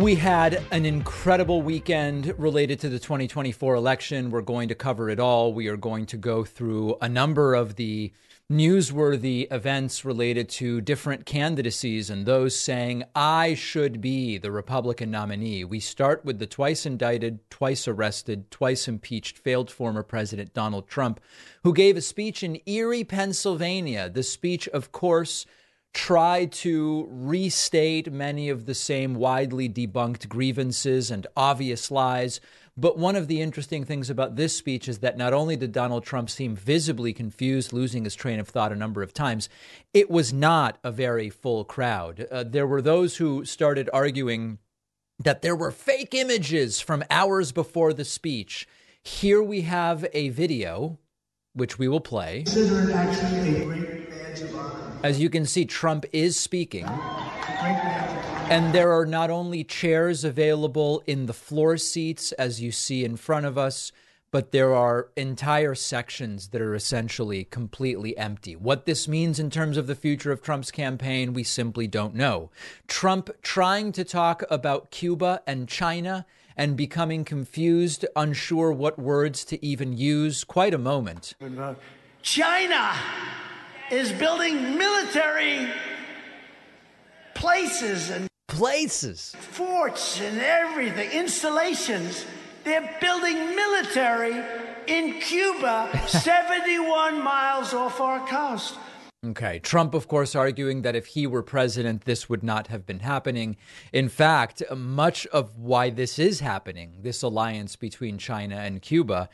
We had an incredible weekend related to the 2024 election. We're going to cover it all. We are going to go through a number of the newsworthy events related to different candidacies and those saying, I should be the Republican nominee. We start with the twice indicted, twice arrested, twice impeached, failed former President Donald Trump, who gave a speech in Erie, Pennsylvania. The speech, of course, try to restate many of the same widely debunked grievances and obvious lies. But one of the interesting things about this speech is that not only did Donald Trump seem visibly confused, losing his train of thought a number of times, it was not a very full crowd. Uh, there were those who started arguing that there were fake images from hours before the speech. Here we have a video, which we will play. Consider it actually a great badge of honor. As you can see, Trump is speaking. And there are not only chairs available in the floor seats, as you see in front of us, but there are entire sections that are essentially completely empty. What this means in terms of the future of Trump's campaign, we simply don't know. Trump trying to talk about Cuba and China and becoming confused, unsure what words to even use. Quite a moment. China is building military places and Places. forts and everything, installations. They're building military in Cuba, 71 miles off our coast. Okay. Trump, of course, arguing that if he were president, this would not have been happening. In fact, much of why this is happening, this alliance between China and Cuba,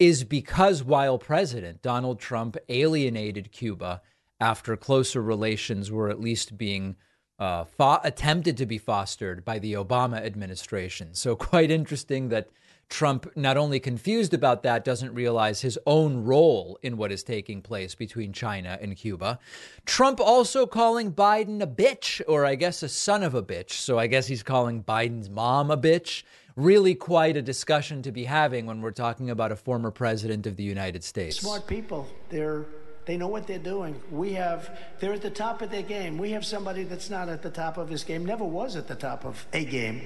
is because while president, Donald Trump alienated Cuba after closer relations were at least being uh, fo- attempted to be fostered by the Obama administration. So, quite interesting that Trump, not only confused about that, doesn't realize his own role in what is taking place between China and Cuba. Trump also calling Biden a bitch, or I guess a son of a bitch. So, I guess he's calling Biden's mom a bitch. Really, quite a discussion to be having when we're talking about a former president of the United States. Smart people. They're they know what they're doing. We have they're at the top of their game. We have somebody that's not at the top of his game. Never was at the top of a game.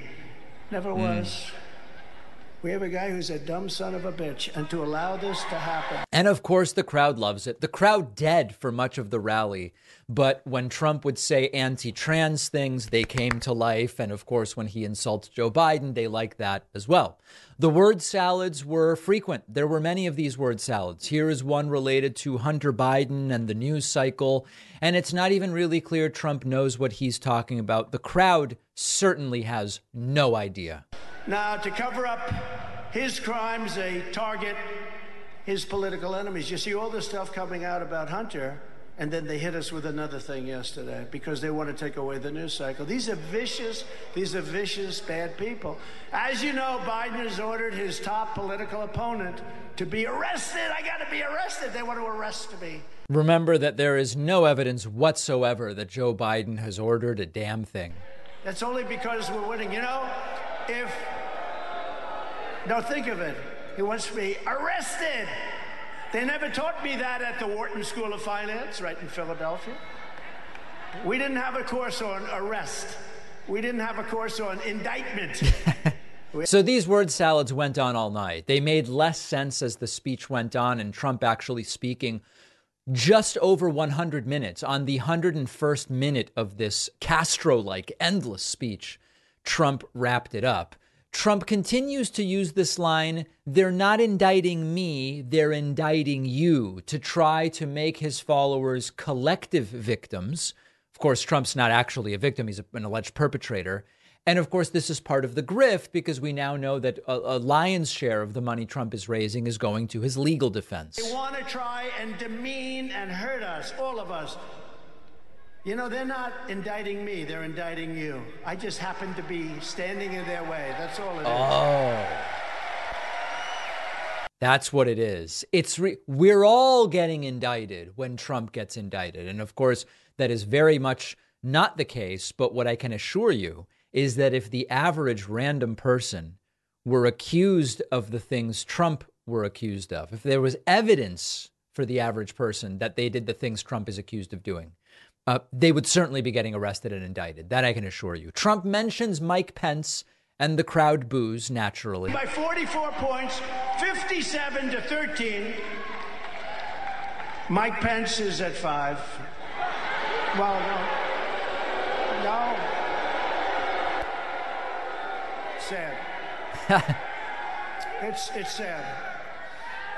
Never hmm. was. We have a guy who's a dumb son of a bitch, and to allow this to happen. And of course, the crowd loves it. The crowd dead for much of the rally. But when Trump would say anti trans things, they came to life. And of course, when he insults Joe Biden, they like that as well. The word salads were frequent. There were many of these word salads. Here is one related to Hunter Biden and the news cycle. And it's not even really clear Trump knows what he's talking about. The crowd certainly has no idea. Now, to cover up his crimes, they target his political enemies. You see all this stuff coming out about Hunter, and then they hit us with another thing yesterday because they want to take away the news cycle. These are vicious, these are vicious, bad people. As you know, Biden has ordered his top political opponent to be arrested. I got to be arrested. They want to arrest me. Remember that there is no evidence whatsoever that Joe Biden has ordered a damn thing. That's only because we're winning. You know, if. Now think of it. He wants to be arrested. They never taught me that at the Wharton School of Finance, right in Philadelphia. We didn't have a course on arrest. We didn't have a course on indictment. So these word salads went on all night. They made less sense as the speech went on, and Trump actually speaking just over 100 minutes. On the 101st minute of this Castro like endless speech, Trump wrapped it up. Trump continues to use this line they're not indicting me, they're indicting you to try to make his followers collective victims. Of course, Trump's not actually a victim, he's an alleged perpetrator. And of course, this is part of the grift because we now know that a, a, lion's share of the money Trump is raising is going to his legal defense. They want to try and demean and hurt us, all of us. You know, they're not indicting me, they're indicting you. I just happen to be standing in their way. That's all it is. Oh. That's what it is. It's re- we're all getting indicted when Trump gets indicted. And of course, that is very much not the case, but what I can assure you is that if the average random person were accused of the things Trump were accused of, if there was evidence for the average person that they did the things Trump is accused of doing, uh, they would certainly be getting arrested and indicted. That I can assure you. Trump mentions Mike Pence, and the crowd boos naturally. By 44 points, 57 to 13. Mike Pence is at five. Well, no. No. Sad. it's, it's sad.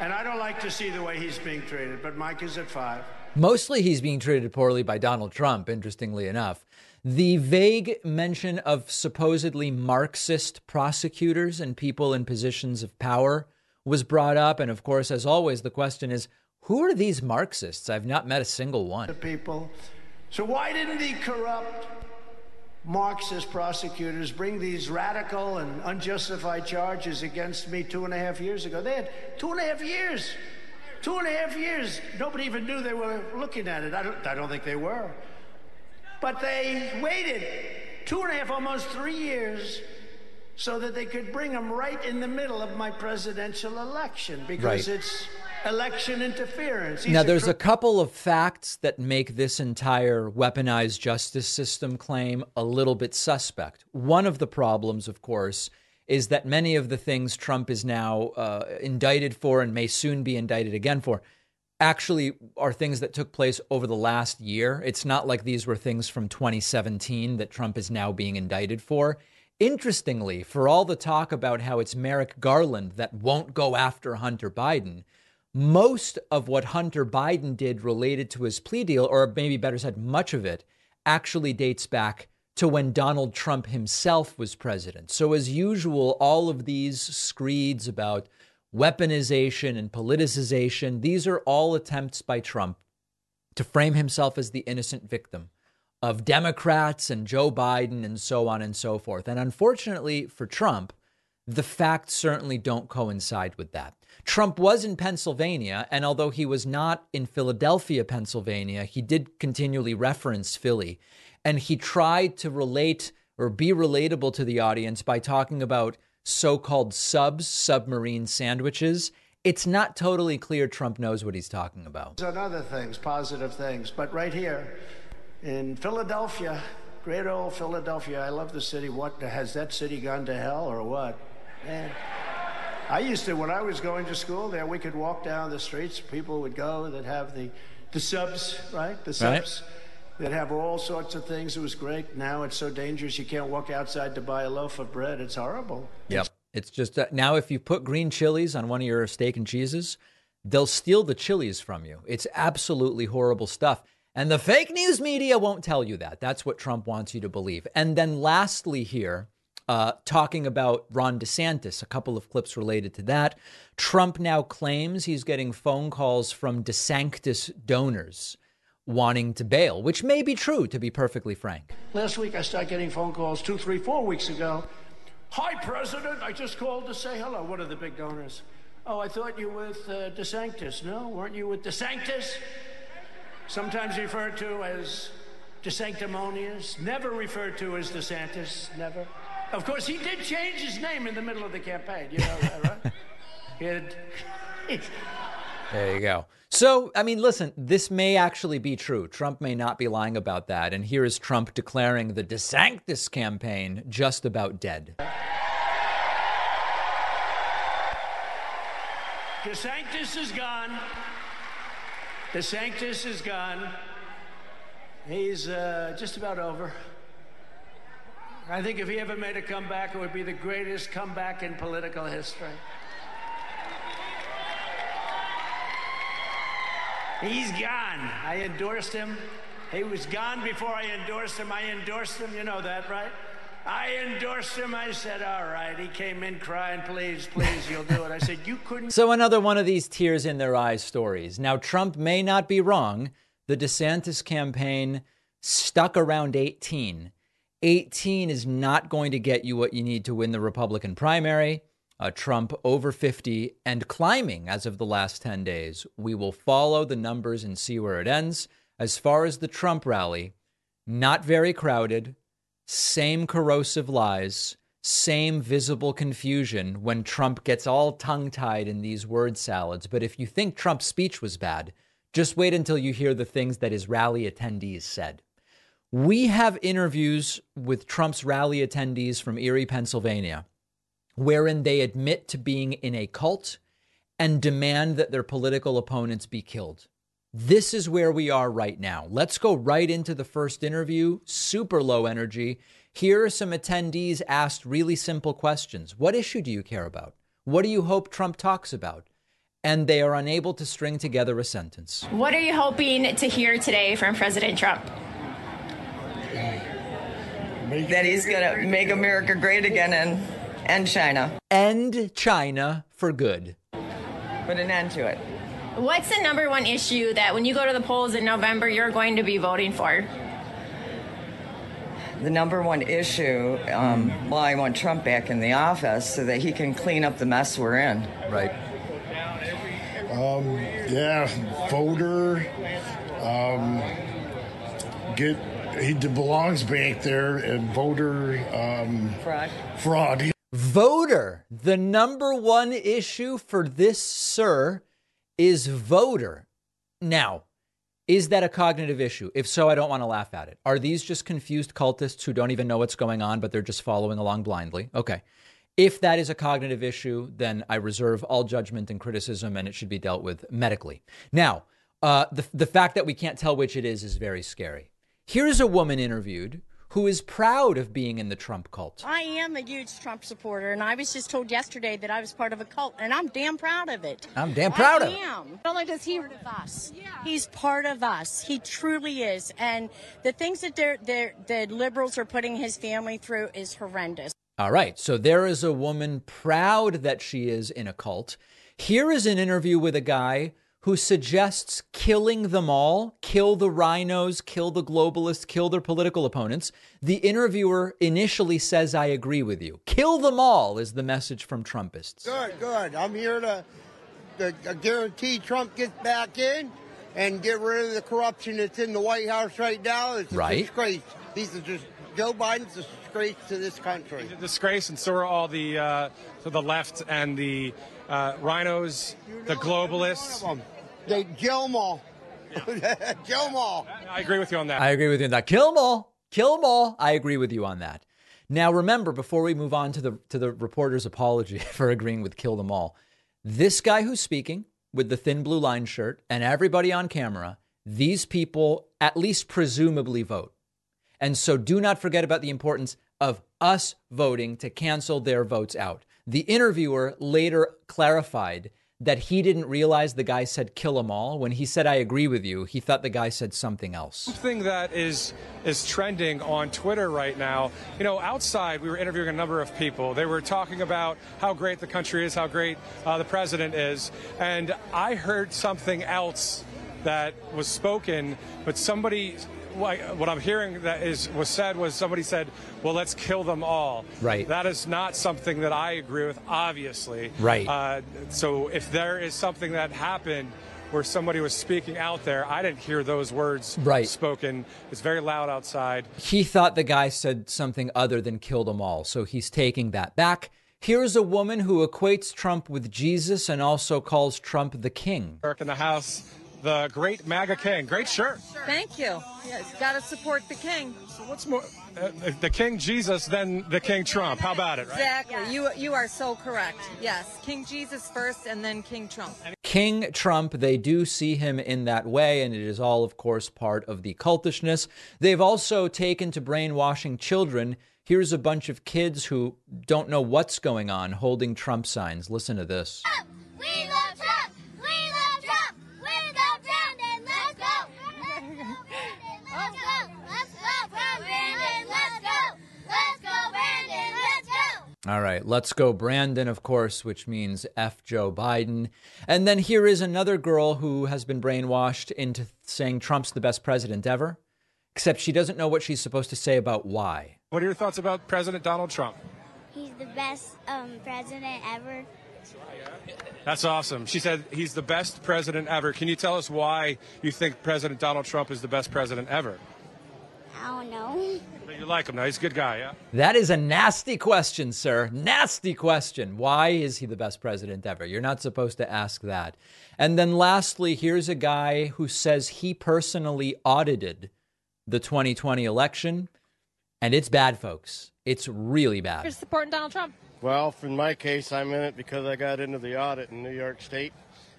And I don't like to see the way he's being treated, but Mike is at five. Mostly he's being treated poorly by Donald Trump, interestingly enough. The vague mention of supposedly Marxist prosecutors and people in positions of power was brought up. And of course, as always, the question is who are these Marxists? I've not met a single one. The people. So why didn't the corrupt Marxist prosecutors bring these radical and unjustified charges against me two and a half years ago? They had two and a half years. Two and a half years. Nobody even knew they were looking at it. I don't, I don't think they were. But they waited two and a half, almost three years so that they could bring them right in the middle of my presidential election because right. it's election interference. He's now, there's a, a couple of facts that make this entire weaponized justice system claim a little bit suspect. One of the problems, of course, is that many of the things Trump is now uh, indicted for and may soon be indicted again for actually are things that took place over the last year. It's not like these were things from 2017 that Trump is now being indicted for. Interestingly, for all the talk about how it's Merrick Garland that won't go after Hunter Biden, most of what Hunter Biden did related to his plea deal, or maybe better said, much of it, actually dates back to when Donald Trump himself was president. So, as usual, all of these screeds about weaponization and politicization, these are all attempts by Trump to frame himself as the innocent victim of Democrats and Joe Biden and so on and so forth. And unfortunately for Trump, the facts certainly don't coincide with that. Trump was in Pennsylvania, and although he was not in Philadelphia, Pennsylvania, he did continually reference Philly. And he tried to relate or be relatable to the audience by talking about so called subs, submarine sandwiches. It's not totally clear Trump knows what he's talking about. And other things, positive things. But right here, in Philadelphia, great old Philadelphia. I love the city. What has that city gone to hell or what? Man. I used to, when I was going to school there, we could walk down the streets. People would go that have the, the subs, right? The subs right. That have all sorts of things. It was great. Now it's so dangerous. You can't walk outside to buy a loaf of bread. It's horrible. Yep. It's just uh, now if you put green chilies on one of your steak and cheeses, they'll steal the chilies from you. It's absolutely horrible stuff. And the fake news media won't tell you that. That's what Trump wants you to believe. And then lastly, here, uh, talking about Ron DeSantis, a couple of clips related to that. Trump now claims he's getting phone calls from DeSantis donors wanting to bail, which may be true, to be perfectly frank. Last week, I started getting phone calls two, three, four weeks ago. Hi, President. I just called to say hello. What are the big donors? Oh, I thought you were with uh, DeSantis. No, weren't you with DeSantis? sometimes referred to as DeSanctimonious, never referred to as DeSantis, never. Of course, he did change his name in the middle of the campaign. You know that, right? there you go. So, I mean, listen, this may actually be true. Trump may not be lying about that. And here is Trump declaring the DeSantis campaign just about dead. DeSantis is gone. DeSantis is gone. He's uh, just about over. I think if he ever made a comeback, it would be the greatest comeback in political history. He's gone. I endorsed him. He was gone before I endorsed him. I endorsed him. You know that, right? I endorsed him. I said, all right. He came in crying, please, please, you'll do it. I said, you couldn't. So, another one of these tears in their eyes stories. Now, Trump may not be wrong. The DeSantis campaign stuck around 18. 18 is not going to get you what you need to win the Republican primary. Uh, Trump over 50 and climbing as of the last 10 days. We will follow the numbers and see where it ends. As far as the Trump rally, not very crowded, same corrosive lies, same visible confusion when Trump gets all tongue tied in these word salads. But if you think Trump's speech was bad, Just wait until you hear the things that his rally attendees said. We have interviews with Trump's rally attendees from Erie, Pennsylvania, wherein they admit to being in a cult and demand that their political opponents be killed. This is where we are right now. Let's go right into the first interview, super low energy. Here are some attendees asked really simple questions. What issue do you care about? What do you hope Trump talks about? And they are unable to string together a sentence. What are you hoping to hear today from President Trump? That he's going to make America great again and end China. End China for good. Put an end to it. What's the number one issue that when you go to the polls in November, you're going to be voting for? The number one issue, um, well, I want Trump back in the office so that he can clean up the mess we're in. Right. Um, yeah, voter, um, get he belongs back there and voter um, fraud. Fraud. Voter. The number one issue for this sir is voter. Now, is that a cognitive issue? If so, I don't want to laugh at it. Are these just confused cultists who don't even know what's going on, but they're just following along blindly? Okay. If that is a cognitive issue, then I reserve all judgment and criticism and it should be dealt with medically. Now, uh, the, the fact that we can't tell which it is is very scary. Here's a woman interviewed who is proud of being in the Trump cult. I am a huge Trump supporter, and I was just told yesterday that I was part of a cult, and I'm damn proud of it. I'm damn proud I of it. am. Not only does he part of us, he's part of us. He truly is, and the things that they're, they're, the liberals are putting his family through is horrendous. All right, so there is a woman proud that she is in a cult. Here is an interview with a guy who suggests killing them all, kill the RINOs, kill the globalists, kill their political opponents. The interviewer initially says, I agree with you. Kill them all is the message from Trumpists. Good, good. I'm here to, to, to guarantee Trump gets back in and get rid of the corruption that's in the White House right now. It's a Right. disgrace. These are just Joe Biden's a disgrace to this country. a disgrace, and so are all the uh, so the left and the uh, RINOs, the globalists. One. They Joe them all. Joe them all. I agree with you on that. I agree with you on that. Kill them all. Kill them all. I agree with you on that. Now, remember, before we move on to the to the reporter's apology for agreeing with kill them all, this guy who's speaking with the thin blue line shirt and everybody on camera, these people at least presumably vote. And so do not forget about the importance of us voting to cancel their votes out. The interviewer later clarified that he didn't realize the guy said kill them all. When he said, I agree with you, he thought the guy said something else. Something that is is trending on Twitter right now. You know, outside we were interviewing a number of people. They were talking about how great the country is, how great uh, the president is, and I heard something else that was spoken, but somebody. What what I'm hearing that is was said was somebody said, "Well, let's kill them all." Right. That is not something that I agree with, obviously. Right. Uh, so if there is something that happened where somebody was speaking out there, I didn't hear those words Right. spoken. It's very loud outside. He thought the guy said something other than kill them all, so he's taking that back. Here's a woman who equates Trump with Jesus and also calls Trump the king. Eric in the house, the great MAGA king. Great shirt. Thank you. Yes, got to support the king. So what's more, uh, the King Jesus than the King Trump? How about it? Right? Exactly. You you are so correct. Yes, King Jesus first, and then King Trump. King Trump, they do see him in that way, and it is all, of course, part of the cultishness. They've also taken to brainwashing children. Here's a bunch of kids who don't know what's going on holding Trump signs. Listen to this. We love Trump! We love Trump! We love Brandon! Let's go! Let's go, Brandon! Let's go! Let's go, Brandon! Let's go! Let's go, Brandon! Let's go! All right, let's go, Brandon, of course, which means F Joe Biden. And then here is another girl who has been brainwashed into saying Trump's the best president ever, except she doesn't know what she's supposed to say about why. What are your thoughts about President Donald Trump? He's the best um, president ever. That's awesome. She said he's the best president ever. Can you tell us why you think President Donald Trump is the best president ever? I don't know. But you like him now? He's a good guy, yeah? That is a nasty question, sir. Nasty question. Why is he the best president ever? You're not supposed to ask that. And then lastly, here's a guy who says he personally audited the 2020 election, and it's bad, folks. It's really bad. You're supporting Donald Trump. Well, in my case, I'm in it because I got into the audit in New York State.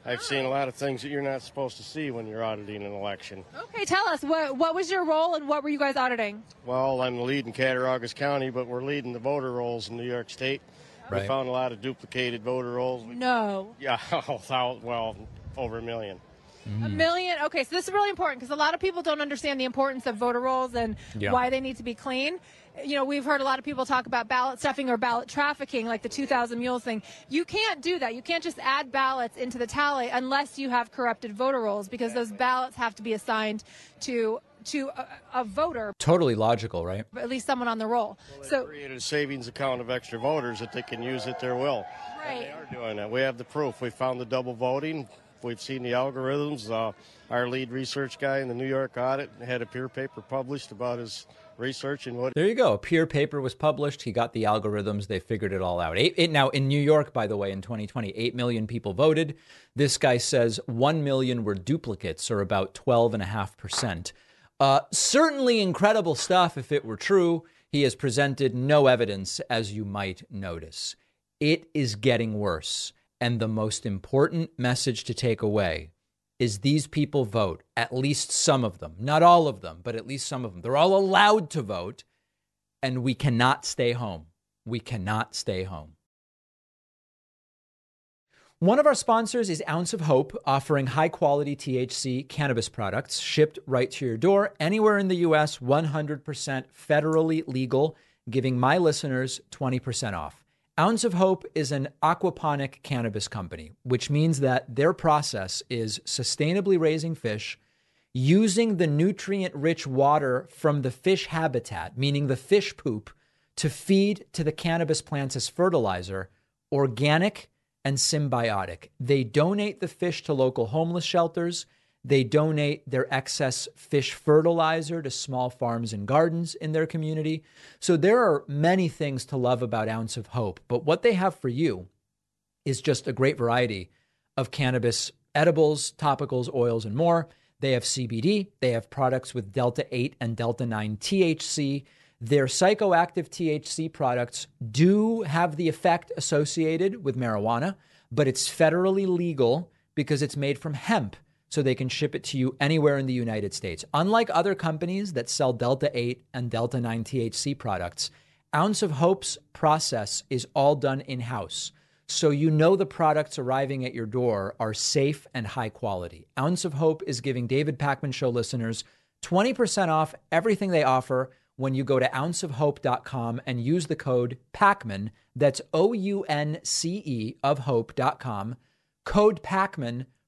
I've seen a lot of things that you're not supposed to see when you're auditing an election. Okay, tell us what what was your role and what were you guys auditing? Well, I'm the lead in Cattaraugus County, but we're leading the voter rolls in New York State. Right. We found a lot of duplicated voter rolls. No. Yeah, well, over a million. Mm-hmm. A million. Okay, so this is really important because a lot of people don't understand the importance of voter rolls and Yeah. why they need to be clean. You know, we've heard a lot of people talk about ballot stuffing or ballot trafficking, like the 2,000 mules thing. You can't do that. You can't just add ballots into the tally unless you have corrupted voter rolls because those ballots have to be assigned to to a, a voter, Totally logical, right? at least someone on the roll. So Created a savings account of extra voters that they can use at their will. right. We're doing that. We have the proof. We found the double voting. We've seen the algorithms. Uh, our lead research guy in the New York audit had a peer paper published about his research and what There you go. A peer paper was published. He got the algorithms. They figured it all out. Eight, now, in New York, by the way, in 2020, 8 million people voted. This guy says 1 million were duplicates, or about 12.5%. Uh, certainly incredible stuff if it were true. He has presented no evidence, as you might notice. It is getting worse. And the most important message to take away is these people vote, at least some of them, not all of them, but at least some of them. They're all allowed to vote, and we cannot stay home. We cannot stay home. One of our sponsors is Ounce of Hope, offering high quality THC cannabis products shipped right to your door anywhere in the US, 100% federally legal, giving my listeners 20% off. Ounce of Hope is an aquaponic cannabis company, which means that their process is sustainably raising fish using the nutrient rich water from the fish habitat, meaning the fish poop, to feed to the cannabis plants as fertilizer, organic and symbiotic. They donate the fish to local homeless shelters. They donate their excess fish fertilizer to small farms and gardens in their community. So there are many things to love about Ounce of Hope, but what they have for you is just a great variety of cannabis edibles, topicals, oils, and more. They have CBD, they have products with Delta 8 and Delta 9 THC. Their psychoactive THC products do have the effect associated with marijuana, but it's federally legal because it's made from hemp, so they can ship it to you anywhere in the United States. Unlike other companies that sell Delta 8 and Delta 9 THC products, Ounce of Hope's process is all done in house. So you know the products arriving at your door are safe and high quality. Ounce of Hope is giving David Pakman Show listeners 20% off everything they offer when you go to ounceofhope.com and use the code PAKMAN. That's O U N C E of hope.com. Code PAKMAN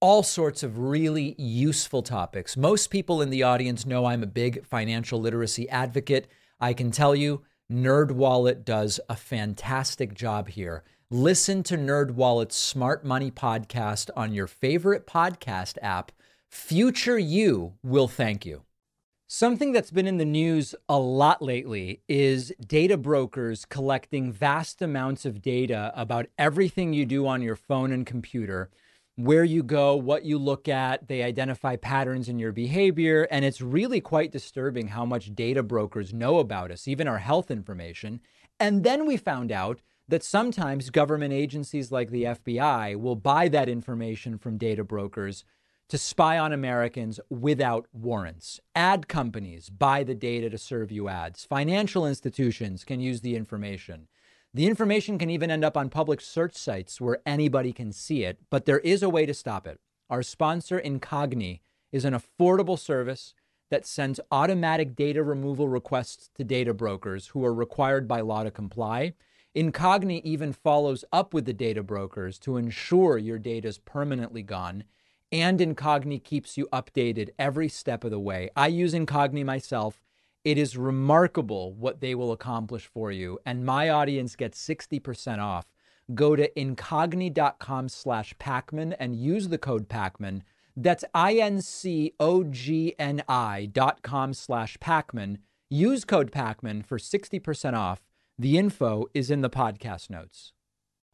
all sorts of really useful topics. Most people in the audience know I'm a big financial literacy advocate. I can tell you, NerdWallet does a fantastic job here. Listen to NerdWallet's Smart Money podcast on your favorite podcast app. Future you will thank you. Something that's been in the news a lot lately is data brokers collecting vast amounts of data about everything you do on your phone and computer where you go, what you look at. They identify patterns in your behavior. And it's really quite disturbing how much data brokers know about us, even our health information. And then we found out that sometimes government agencies like the FBI will buy that information from data brokers to spy on Americans without warrants. Ad companies buy the data to serve you ads. Financial institutions can use the information. The information can even end up on public search sites where anybody can see it, but there is a way to stop it. Our sponsor, Incogni, is an affordable service that sends automatic data removal requests to data brokers who are required by law to comply. Incogni even follows up with the data brokers to ensure your data is permanently gone. And Incogni keeps you updated every step of the way. I use Incogni myself. It is remarkable what they will accomplish for you. And my audience gets 60% off. Go to incogni.com slash Pakman and use the code Pakman. That's I-N-C-O-G-N-I dot com slash Pakman. Use code Pakman for 60% off. The info is in the podcast notes.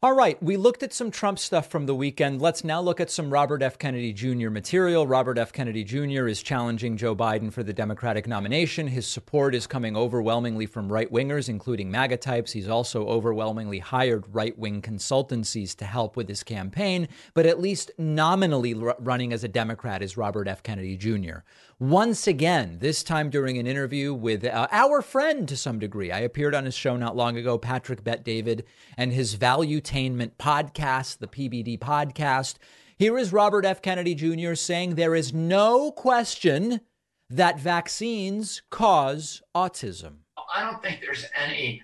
All right, we looked at some Trump stuff from the weekend. Let's now look at some Robert F. Kennedy Jr. material. Robert F. Kennedy Jr. is challenging Joe Biden for the Democratic nomination. His support is coming overwhelmingly from right wingers, including MAGA types. He's also overwhelmingly hired right wing consultancies to help with his campaign, but at least nominally running as a Democrat is Robert F. Kennedy Jr once again, this time during an interview with uh, our friend to some degree. I appeared on his show not long ago, Patrick Bet David, and his Valuetainment podcast, the PBD podcast. Here is Robert F. Kennedy Jr. saying there is no question that vaccines cause autism. I don't think there's any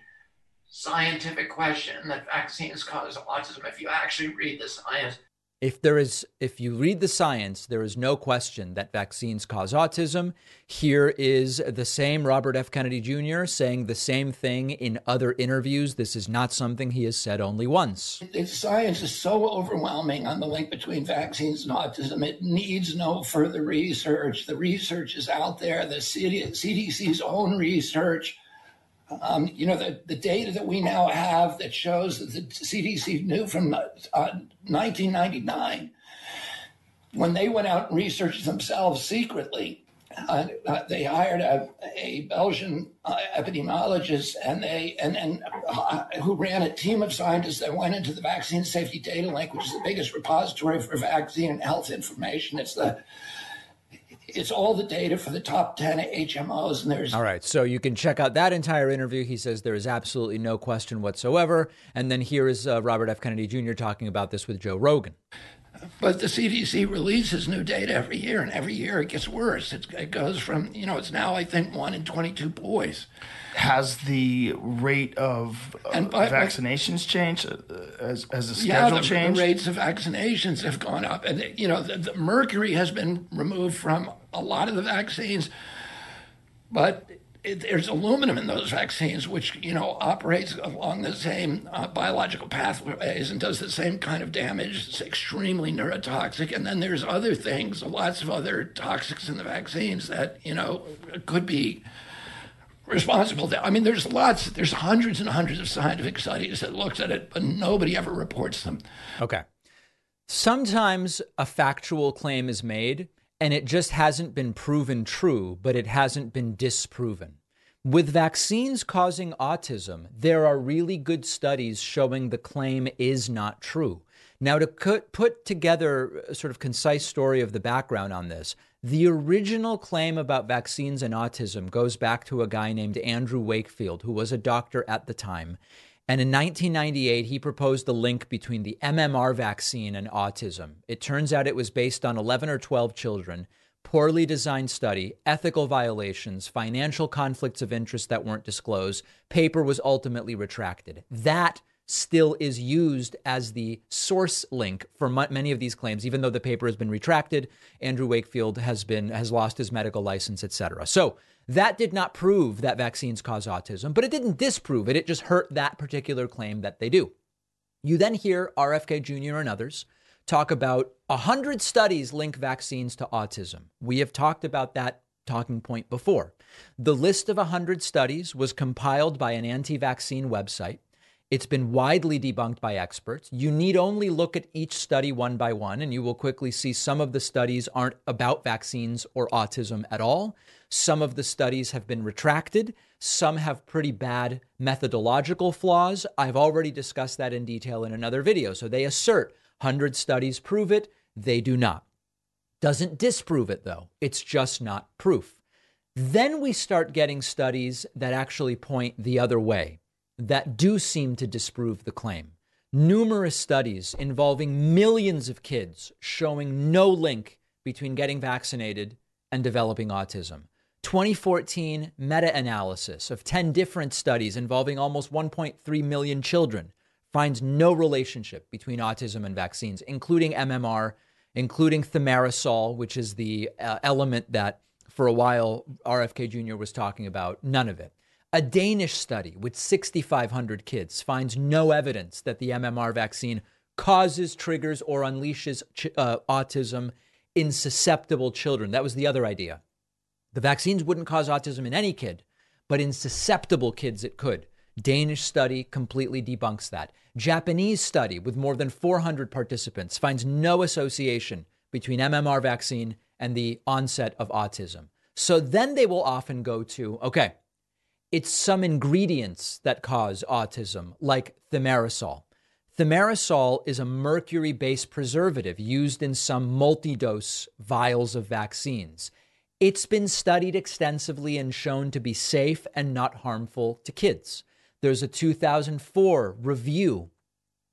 scientific question that vaccines cause autism. If you actually read the science, if there is if you read the science there is no question that vaccines cause autism. Here is the same robert f. Kennedy jr saying the same thing in other interviews. This is not something he has said only once. The science is so overwhelming on the link between vaccines and autism it needs no further research. The research is out there. The cdc's own research um, you know, the, the data that we now have that shows that the CDC knew from uh, 1999 when they went out and researched themselves secretly. Uh, uh, they hired a, a Belgian uh, epidemiologist and they and, and uh, who ran a team of scientists that went into the Vaccine Safety Datalink, which is the biggest repository for vaccine and health information. It's the it's all the data for the top 10 HMOs. And there's. All right. So you can check out that entire interview. He says there is absolutely no question whatsoever. And then here is uh, Robert F. Kennedy Jr. talking about this with Joe Rogan. But the CDC releases new data every year, and every year it gets worse. It's, it goes from, you know, it's now, I think, one in 22 boys. Has the rate of uh, by, vaccinations changed? Uh, as, as a schedule yeah, the, changed? the rates of vaccinations have gone up. And, you know, the, the mercury has been removed from a lot of the vaccines, but it, there's aluminum in those vaccines, which you know operates along the same uh, biological pathways and does the same kind of damage. It's extremely neurotoxic. And then there's other things, lots of other toxics in the vaccines that you know could be responsible. I mean, there's lots, there's hundreds and hundreds of scientific studies that looks at it, but nobody ever reports them. Okay. Sometimes a factual claim is made and it just hasn't been proven true, but it hasn't been disproven. With vaccines causing autism, there are really good studies showing the claim is not true. Now, to put together a sort of concise story of the background on this, the original claim about vaccines and autism goes back to a guy named Andrew Wakefield, who was a doctor at the time. And in 1998, he proposed the link between the MMR vaccine and autism. It turns out it was based on 11 or 12 children, poorly designed study, ethical violations, financial conflicts of interest that weren't disclosed. Paper was ultimately retracted. That still is used as the source link for many of these claims even though the paper has been retracted andrew wakefield has been has lost his medical license etc so that did not prove that vaccines cause autism, but it didn't disprove it. It just hurt that particular claim that they do. You then hear RFK Jr. and others talk about 100 studies link vaccines to autism. We have talked about that talking point before. The list of 100 studies was compiled by an anti vaccine website. It's been widely debunked by experts. You need only look at each study one by one, and you will quickly see some of the studies aren't about vaccines or autism at all. Some of the studies have been retracted. Some have pretty bad methodological flaws. I've already discussed that in detail in another video. So they assert 100 studies prove it. They do not. Doesn't disprove it, though. It's just not proof. Then we start getting studies that actually point the other way, that do seem to disprove the claim. Numerous studies involving millions of kids showing no link between getting vaccinated and developing autism 2014 meta analysis of 10 different studies involving almost 1.3 million children finds no relationship between autism and vaccines, including MMR, including thimerosal, which is the uh, element that for a while RFK Jr. was talking about. None of it. A Danish study with 6,500 kids finds no evidence that the MMR vaccine causes, triggers, or unleashes uh, autism in susceptible children. That was the other idea. The vaccines wouldn't cause autism in any kid, but in susceptible kids it could. Danish study completely debunks that. Japanese study with more than 400 participants finds no association between MMR vaccine and the onset of autism. So then they will often go to okay, it's some ingredients that cause autism, like thimerosal. Thimerosal is a mercury based preservative used in some multi dose vials of vaccines. It's been studied extensively and shown to be safe and not harmful to kids. There's a 2004 review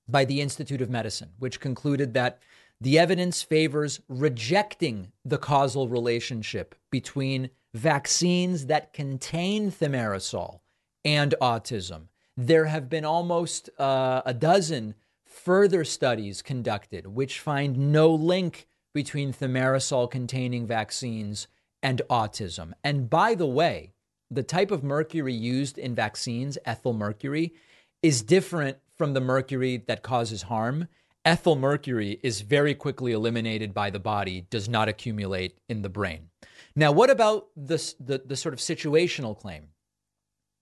by the Institute of Medicine, which concluded that the evidence favors rejecting the causal relationship between vaccines that contain thimerosal and autism. There have been almost uh, a dozen further studies conducted which find no link between thimerosal containing vaccines and autism. And by the way, the type of mercury used in vaccines, ethyl mercury, is different from the mercury that causes harm. Ethyl mercury is very quickly eliminated by the body, does not accumulate in the brain. Now, what about this, the, the sort of situational claim?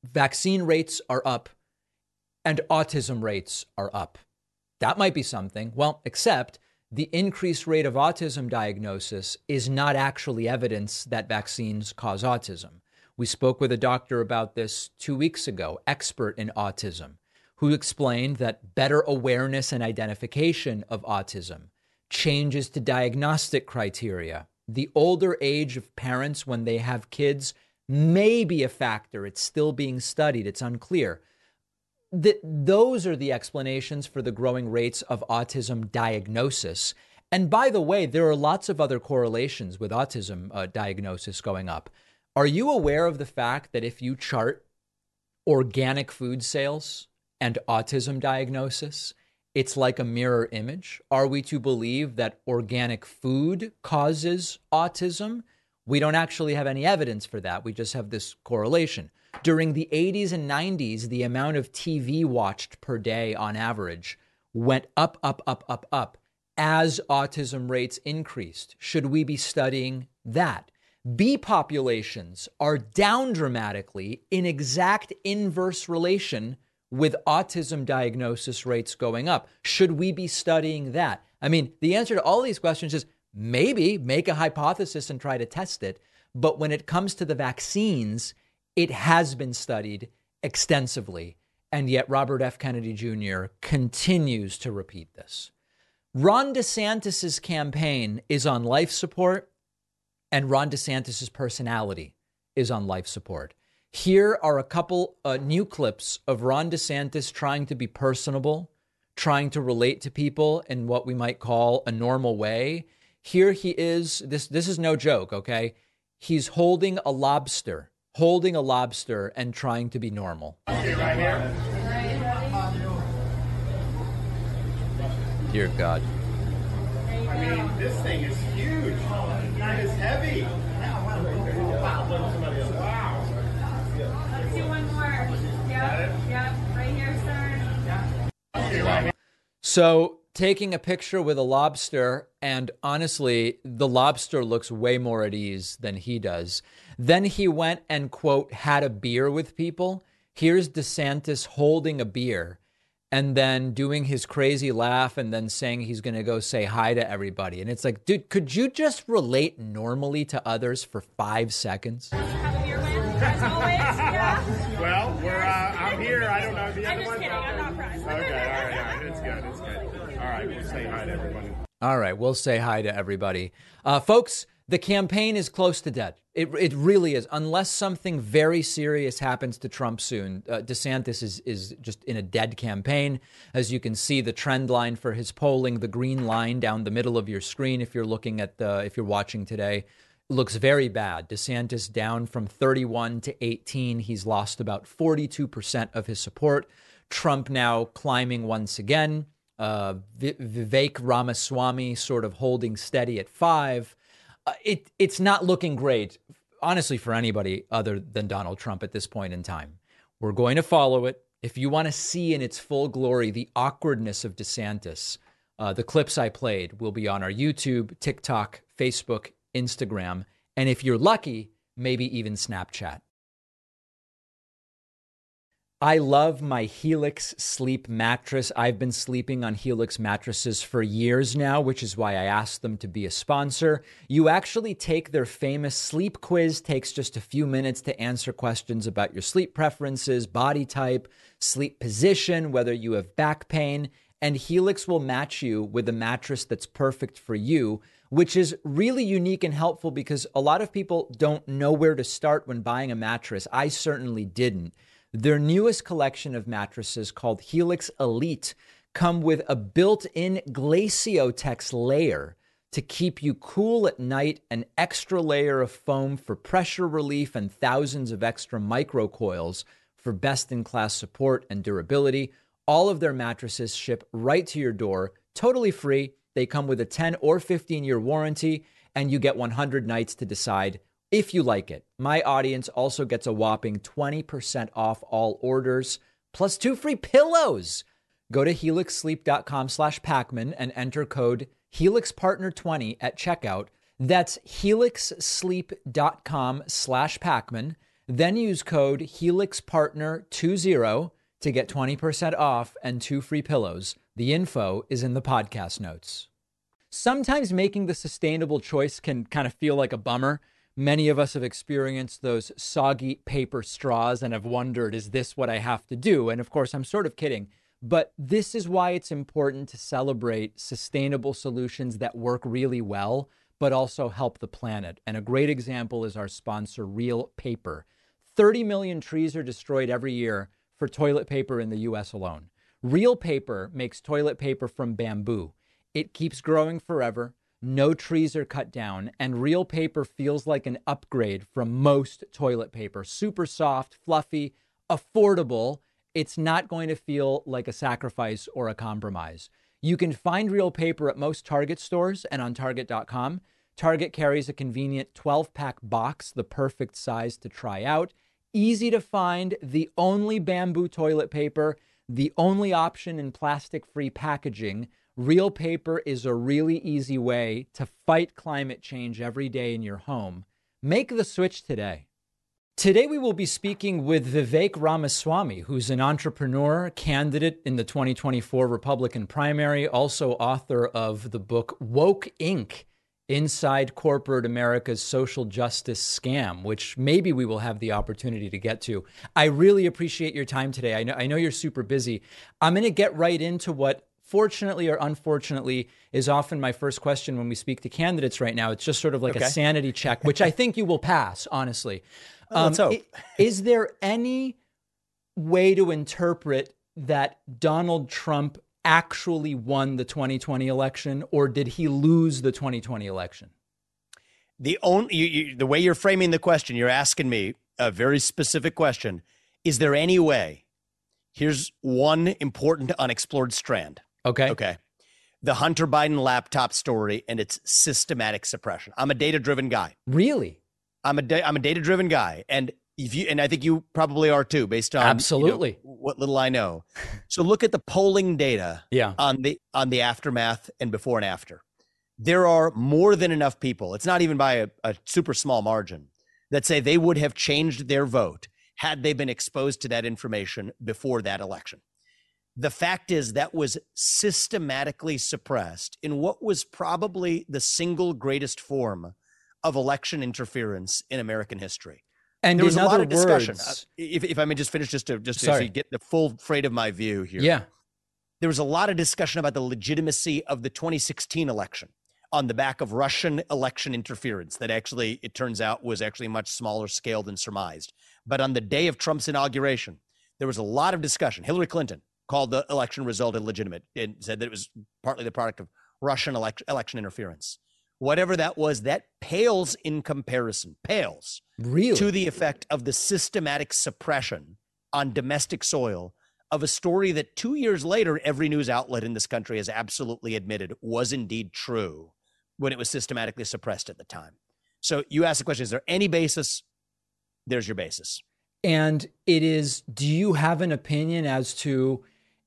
Vaccine rates are up and autism rates are up. That might be something. Well, except the increased rate of autism diagnosis is not actually evidence that vaccines cause autism. We spoke with a doctor about this two weeks ago, expert in autism, who explained that better awareness and identification of autism, changes to diagnostic criteria, the older age of parents when they have kids may be a factor. It's still being studied, it's unclear. That those are the explanations for the growing rates of autism diagnosis. And by the way, there are lots of other correlations with autism uh, diagnosis going up. Are you aware of the fact that if you chart organic food sales and autism diagnosis, it's like a mirror image? Are we to believe that organic food causes autism? We don't actually have any evidence for that. We just have this correlation. During the 80s and 90s, the amount of TV watched per day on average went up, up, up, up, up as autism rates increased. Should we be studying that? Bee populations are down dramatically in exact inverse relation with autism diagnosis rates going up. Should we be studying that? I mean, the answer to all these questions is maybe make a hypothesis and try to test it. But when it comes to the vaccines, it has been studied extensively. And yet, Robert F. Kennedy Jr. continues to repeat this. Ron DeSantis' campaign is on life support and Ron DeSantis' personality is on life support. Here are a couple uh, new clips of Ron DeSantis trying to be personable, trying to relate to people in what we might call a normal way. Here he is. This this is no joke, okay? He's holding a lobster, holding a lobster and trying to be normal. Dear God. I mean, this thing is huge. That is heavy. Wow. Let's do one more. Yep, yep, right here, sir. So, taking a picture with a lobster, and honestly, the lobster looks way more at ease than he does. Then he went and, quote, had a beer with people. Here's DeSantis holding a beer and then doing his crazy laugh and then saying he's going to go say hi to everybody. And it's like, dude, could you just relate normally to others for five seconds? Well, we're, uh, I'm here. I don't know the other ones. I'm not pressed. Okay, all right, all right. It's good. It's good. All right, we'll say hi to everybody. All right, we'll say hi to everybody. Uh, folks, the campaign is close to dead. It, it really is. Unless something very serious happens to Trump soon, uh, DeSantis is, is just in a dead campaign. As you can see, the trend line for his polling, the green line down the middle of your screen, if you're looking at the, if you're watching today, looks very bad. DeSantis down from 31 to 18. He's lost about 42% of his support. Trump now climbing once again. Uh, Vivek Ramaswamy sort of holding steady at five. Uh, it it's not looking great, honestly, for anybody other than Donald Trump at this point in time. We're going to follow it. If you want to see in its full glory the awkwardness of DeSantis, uh, the clips I played will be on our YouTube, TikTok, Facebook, Instagram, and if you're lucky, maybe even Snapchat. I love my Helix sleep mattress. I've been sleeping on Helix mattresses for years now, which is why I asked them to be a sponsor. You actually take their famous sleep quiz, takes just a few minutes to answer questions about your sleep preferences, body type, sleep position, whether you have back pain, and Helix will match you with a mattress that's perfect for you which is really unique and helpful because a lot of people don't know where to start when buying a mattress. I certainly didn't. Their newest collection of mattresses called Helix Elite come with a built-in Glaciotex layer to keep you cool at night, an extra layer of foam for pressure relief and thousands of extra micro coils for best-in-class support and durability. All of their mattresses ship right to your door, totally free they come with a 10 or 15 year warranty, and you get 100 nights to decide if you like it. My audience also gets a whopping 20% off all orders, plus two free pillows. Go to helixsleep.com slash Pakman and enter code HelixPartner20 at checkout. That's helixsleep.com slash Pakman. Then use code HelixPartner20 to get 20% off and two free pillows. The info is in the podcast notes. Sometimes making the sustainable choice can kind of feel like a bummer. Many of us have experienced those soggy paper straws and have wondered, is this what I have to do? And of course, I'm sort of kidding. But this is why it's important to celebrate sustainable solutions that work really well, but also help the planet. And a great example is our sponsor, Reel Paper. 30 million trees are destroyed every year for toilet paper in the US alone. Reel Paper makes toilet paper from bamboo. It keeps growing forever. No trees are cut down, and Reel Paper feels like an upgrade from most toilet paper. Super soft, fluffy, affordable. It's not going to feel like a sacrifice or a compromise. You can find Reel Paper at most Target stores and on Target.com. Target carries a convenient 12 pack box, the perfect size to try out. Easy to find, the only bamboo toilet paper the only option in plastic free packaging. Reel Paper is a really easy way to fight climate change every day in your home. Make the switch today. Today, we will be speaking with Vivek Ramaswamy, who's an entrepreneur, candidate in the 2024 Republican primary, also author of the book Woke Inc inside corporate America's social justice scam, which maybe we will have the opportunity to get to. I really appreciate your time today. I know, I know you're super busy. I'm going to get right into what, fortunately or unfortunately, is often my first question when we speak to candidates right now. It's just sort of like okay. a sanity check, which I think you will pass, honestly. Well, let's um, hope. is there any way to interpret that Donald Trump actually won the 2020 election or did he lose the 2020 election? The only you, you, the way you're framing the question, you're asking me a very specific question. Is there any way? Here's one important unexplored strand. Okay. Okay. The Hunter Biden laptop story and its systematic suppression. I'm a data driven guy. Really? I'm a da- I'm a data driven guy, and if you and I think you probably are too, based on absolutely you know, what little I know. So look at the polling data, yeah. on the on the aftermath and before and after. There are more than enough people. It's not even by a, a super small margin that say they would have changed their vote had they been exposed to that information before that election. The fact is that was systematically suppressed in what was probably the single greatest form of election interference in American history. And there was a lot of discussion. Words, uh, if, if I may just finish, just to just to get the full freight of my view here. Yeah, there was a lot of discussion about the legitimacy of the 2016 election on the back of Russian election interference. That actually, it turns out, was actually much smaller scale than surmised. But on the day of Trump's inauguration, there was a lot of discussion. Hillary Clinton called the election result illegitimate and said that it was partly the product of Russian elect- election interference. whatever that was, that pales in comparison, pales really to the effect of the systematic suppression on domestic soil of a story that two years later, every news outlet in this country has absolutely admitted was indeed true when it was systematically suppressed at the time. So you ask the question is there any basis? There's your basis. And it is, do you have an opinion as to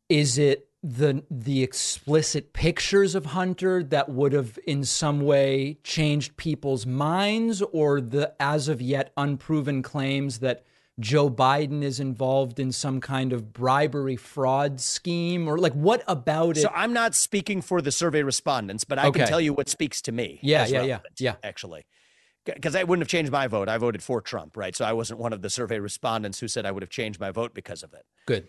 is it the the explicit pictures of Hunter that would have in some way changed people's minds or the as of yet unproven claims that Joe Biden is involved in some kind of bribery fraud scheme or like what about it? So I'm not speaking for the survey respondents, but I Okay. can tell you what speaks to me. Yeah, yeah, yeah, yeah. Actually, because I wouldn't have changed my vote. I voted for Trump, right? So I wasn't one of the survey respondents who said I would have changed my vote because of it. Good.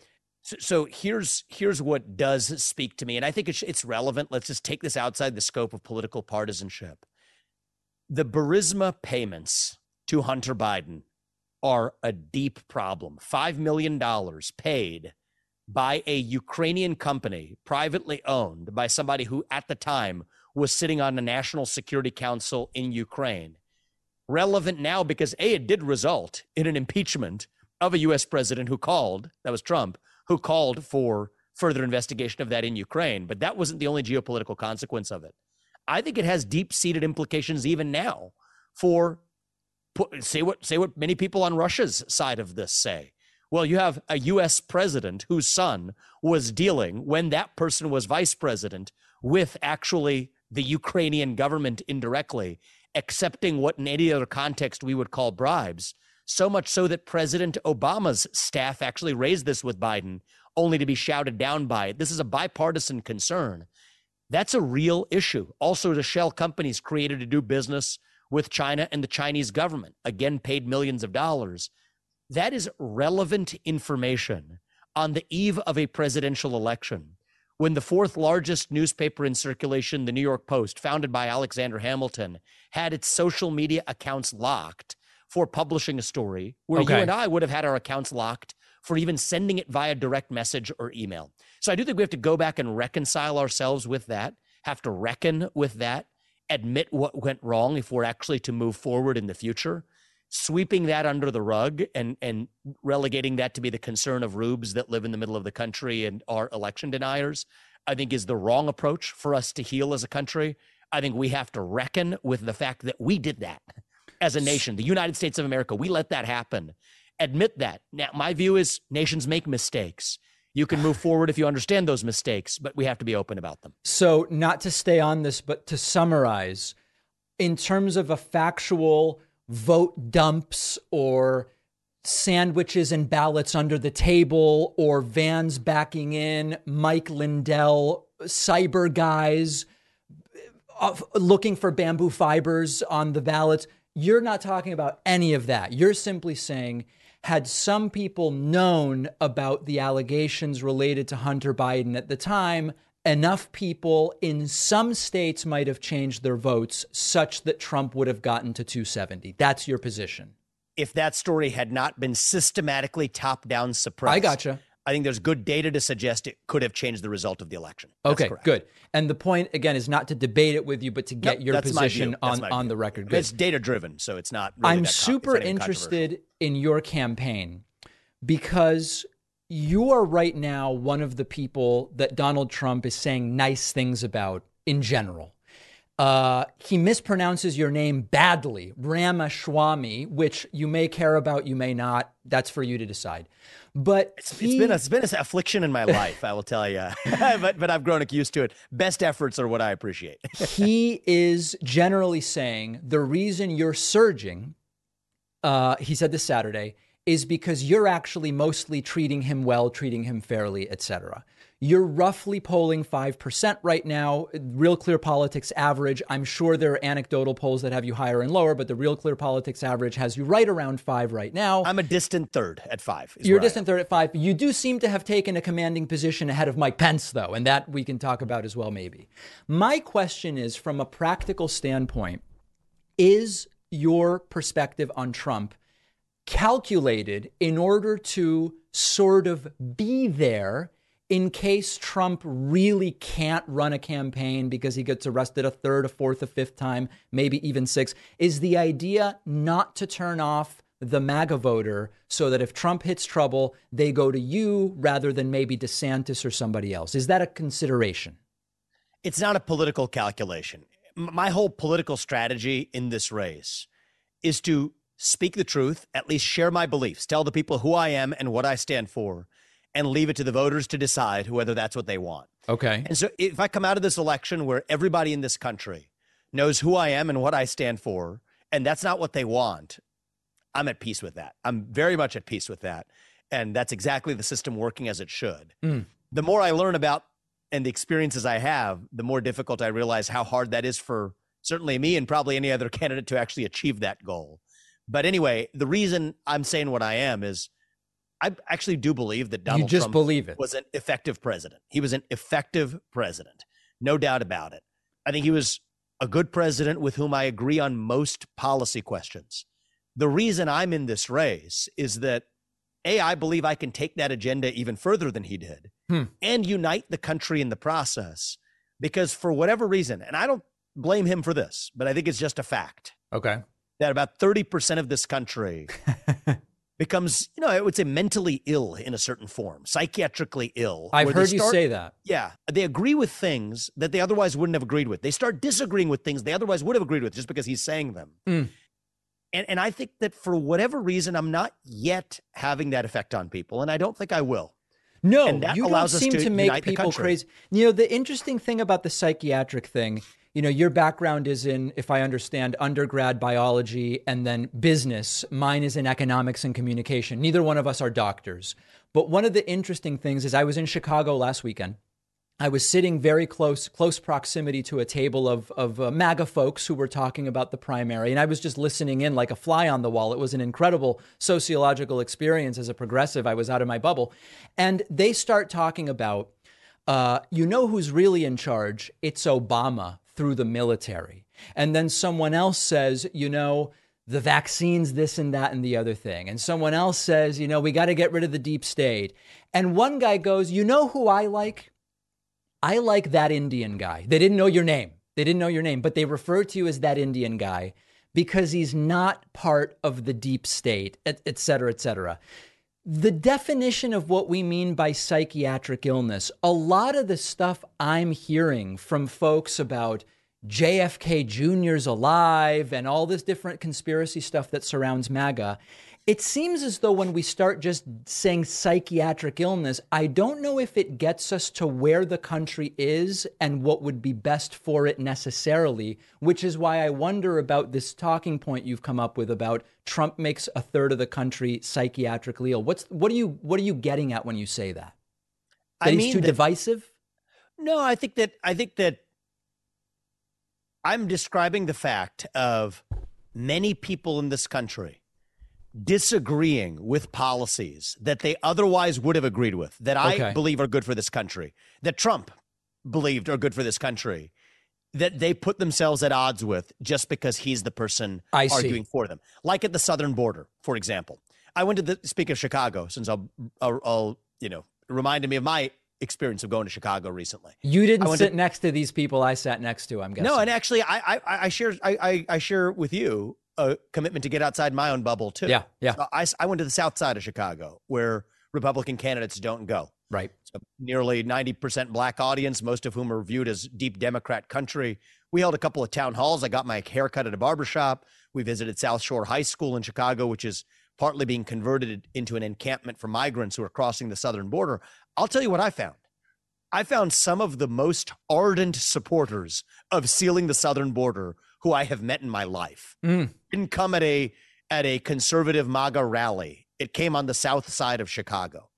So, here's here's what does speak to me, and I think it's it's relevant. Let's just take this outside the scope of political partisanship. The Burisma payments to Hunter Biden are a deep problem. Five million dollars paid by a Ukrainian company, privately owned by somebody who at the time was sitting on the National Security Council in Ukraine. Relevant now because A, it did result in an impeachment of a US president who called, that was Trump, who called for further investigation of that in Ukraine. But that wasn't the only geopolitical consequence of it. I think it has deep seated implications even now for say what say what many people on Russia's side of this say. Well, you have a US president whose son was dealing when that person was vice president with actually the Ukrainian government indirectly accepting what in any other context we would call bribes. So much so that President Obama's staff actually raised this with Biden, only to be shouted down by it. This is a bipartisan concern. That's a real issue. Also, the shell companies created to do business with China and the Chinese government, again, paid millions of dollars. That is relevant information on the eve of a presidential election. When the fourth largest newspaper in circulation, the New York Post, founded by Alexander Hamilton, had its social media accounts locked for publishing a story where Okay. you and I would have had our accounts locked for even sending it via direct message or email. So I do think we have to go back and reconcile ourselves with that, have to reckon with that, admit what went wrong if we're actually to move forward in the future. Sweeping that under the rug and, and relegating that to be the concern of rubes that live in the middle of the country and are election deniers, I think is the wrong approach for us to heal as a country. I think we have to reckon with the fact that we did that as a nation, the United States of America. We let that happen. Admit that. Now, my view is nations make mistakes. You can move forward if you understand those mistakes, but we have to be open about them. So, not to stay on this, but to summarize, in terms of a factual vote dumps or sandwiches and ballots under the table or vans backing in, Mike Lindell, cyber guys uh, looking for bamboo fibers on the ballots. You're not talking about any of that. You're simply saying, had some people known about the allegations related to Hunter Biden at the time, enough people in some states might have changed their votes such that Trump would have gotten to 270. That's your position. If that story had not been systematically top down suppressed, I gotcha. I think there's good data to suggest it could have changed the result of the election. That's Okay, correct. good. And the point again is not to debate it with you, but to get Nope, your position on on the record. Good. It's data driven, so it's not. Really I'm super interested in your campaign because you are right now one of the people that Donald Trump is saying nice things about in general. Uh, he mispronounces your name badly, Ramaswamy, which you may care about, you may not. That's for you to decide. But It's he- been a, it's been an affliction in my life, I will tell you. but but I've grown used to it. Best efforts are what I appreciate. he is generally saying the reason you're surging, uh, he said this Saturday, is because you're actually mostly treating him well, treating him fairly, etc. You're roughly polling 5% right now. Real Clear Politics average, I'm sure there are anecdotal polls that have you higher and lower, but the Real Clear Politics average has you right around 5 right now. I'm a distant third at five. You're a where I am. distant third at five. You do seem to have taken a commanding position ahead of Mike Pence, though, and that we can talk about as well, maybe. My question is from a practical standpoint, is your perspective on Trump calculated in order to sort of be there in case Trump really can't run a campaign because he gets arrested a third, a fourth, a fifth time, maybe even six, is the idea not to turn off the MAGA voter so that if Trump hits trouble, they go to you rather than maybe DeSantis or somebody else. Is that a consideration? It's not a political calculation. My whole political strategy in this race is to speak the truth, at least share my beliefs, tell the people who I am and what I stand for, and leave it to the voters to decide whether that's what they want. Okay. And so if I come out of this election where everybody in this country knows who I am and what I stand for, and that's not what they want, I'm at peace with that. I'm very much at peace with that. And that's exactly the system working as it should. Mm. The more I learn about and the experiences I have, the more difficult I realize how hard that is for certainly me and probably any other candidate to actually achieve that goal. But anyway, the reason I'm saying what I am is I actually do believe that Donald you just Trump believe it. was an effective president. He was an effective president, no doubt about it. I think he was a good president with whom I agree on most policy questions. The reason I'm in this race is that a I believe I can take that agenda even further than he did, Hmm. and unite the country in the process. Because for whatever reason, and I don't blame him for this, but I think it's just a fact Okay. that about 30% of this country becomes, you know, I would say mentally ill in a certain form, psychiatrically ill. I've heard you say that. Yeah. They agree with things that they otherwise wouldn't have agreed with. They start disagreeing with things they otherwise would have agreed with just because he's saying them. Mm. And, and I think that for whatever reason, I'm not yet having that effect on people, and I don't think I will. No, And that you allows don't us seem to to, make people crazy. You know, the interesting thing about the psychiatric thing, you know, your background is in, if I understand, undergrad biology and then business. Mine is in economics and communication. Neither one of us are doctors. But one of the interesting things is I was in Chicago last weekend. I was sitting very close, close proximity to a table of of uh, MAGA folks who were talking about the primary, and I was just listening in like a fly on the wall. It was an incredible sociological experience as a progressive. I was out of my bubble, and they start talking about, uh, you know, who's really in charge? It's Obama through the military, and then someone else says, you know. The vaccines, this and that, and the other thing. And someone else says, you know, we got to get rid of the deep state. And one guy goes, you know who I like? I like that Indian guy. They didn't know your name. They didn't know your name, but they refer to you as that Indian guy because he's not part of the deep state, et, et cetera, et cetera. The definition of what we mean by psychiatric illness, a lot of the stuff I'm hearing from folks about JFK Jr.'s alive and all this different conspiracy stuff that surrounds MAGA, it seems as though when we start just saying psychiatric illness, I don't know if it gets us to where the country is and what would be best for it necessarily, which is why I wonder about this talking point you've come up with about Trump makes a third of the country psychiatrically ill. What's what are you what are you getting at when you say that? That I he's too that- divisive? No, I think that I think that I'm describing the fact of many people in this country disagreeing with policies that they otherwise would have agreed with that I Okay. believe are good for this country, that Trump believed are good for this country, that they put themselves at odds with just because he's the person I see. arguing for them. Like at the southern border, for example. I went to the speak of Chicago since I'll, I'll, I'll you know, reminded me of my experience of going to Chicago recently. You didn't sit to- next to these people I sat next to, I'm guessing. no, and actually, I I, I share I, I I share with you a commitment to get outside my own bubble too. Yeah, yeah. So I I went to the south side of Chicago where Republican candidates don't go. Right. So nearly ninety percent black audience, most of whom are viewed as deep Democrat country. We held a couple of town halls. I got my haircut at a barber shop. We visited South Shore High School in Chicago, which is partly being converted into an encampment for migrants who are crossing the southern border. I'll tell you what I found. I found some of the most ardent supporters of sealing the southern border who I have met in my life. Mm. Didn't come at a at a conservative MAGA rally. It came on the south side of Chicago.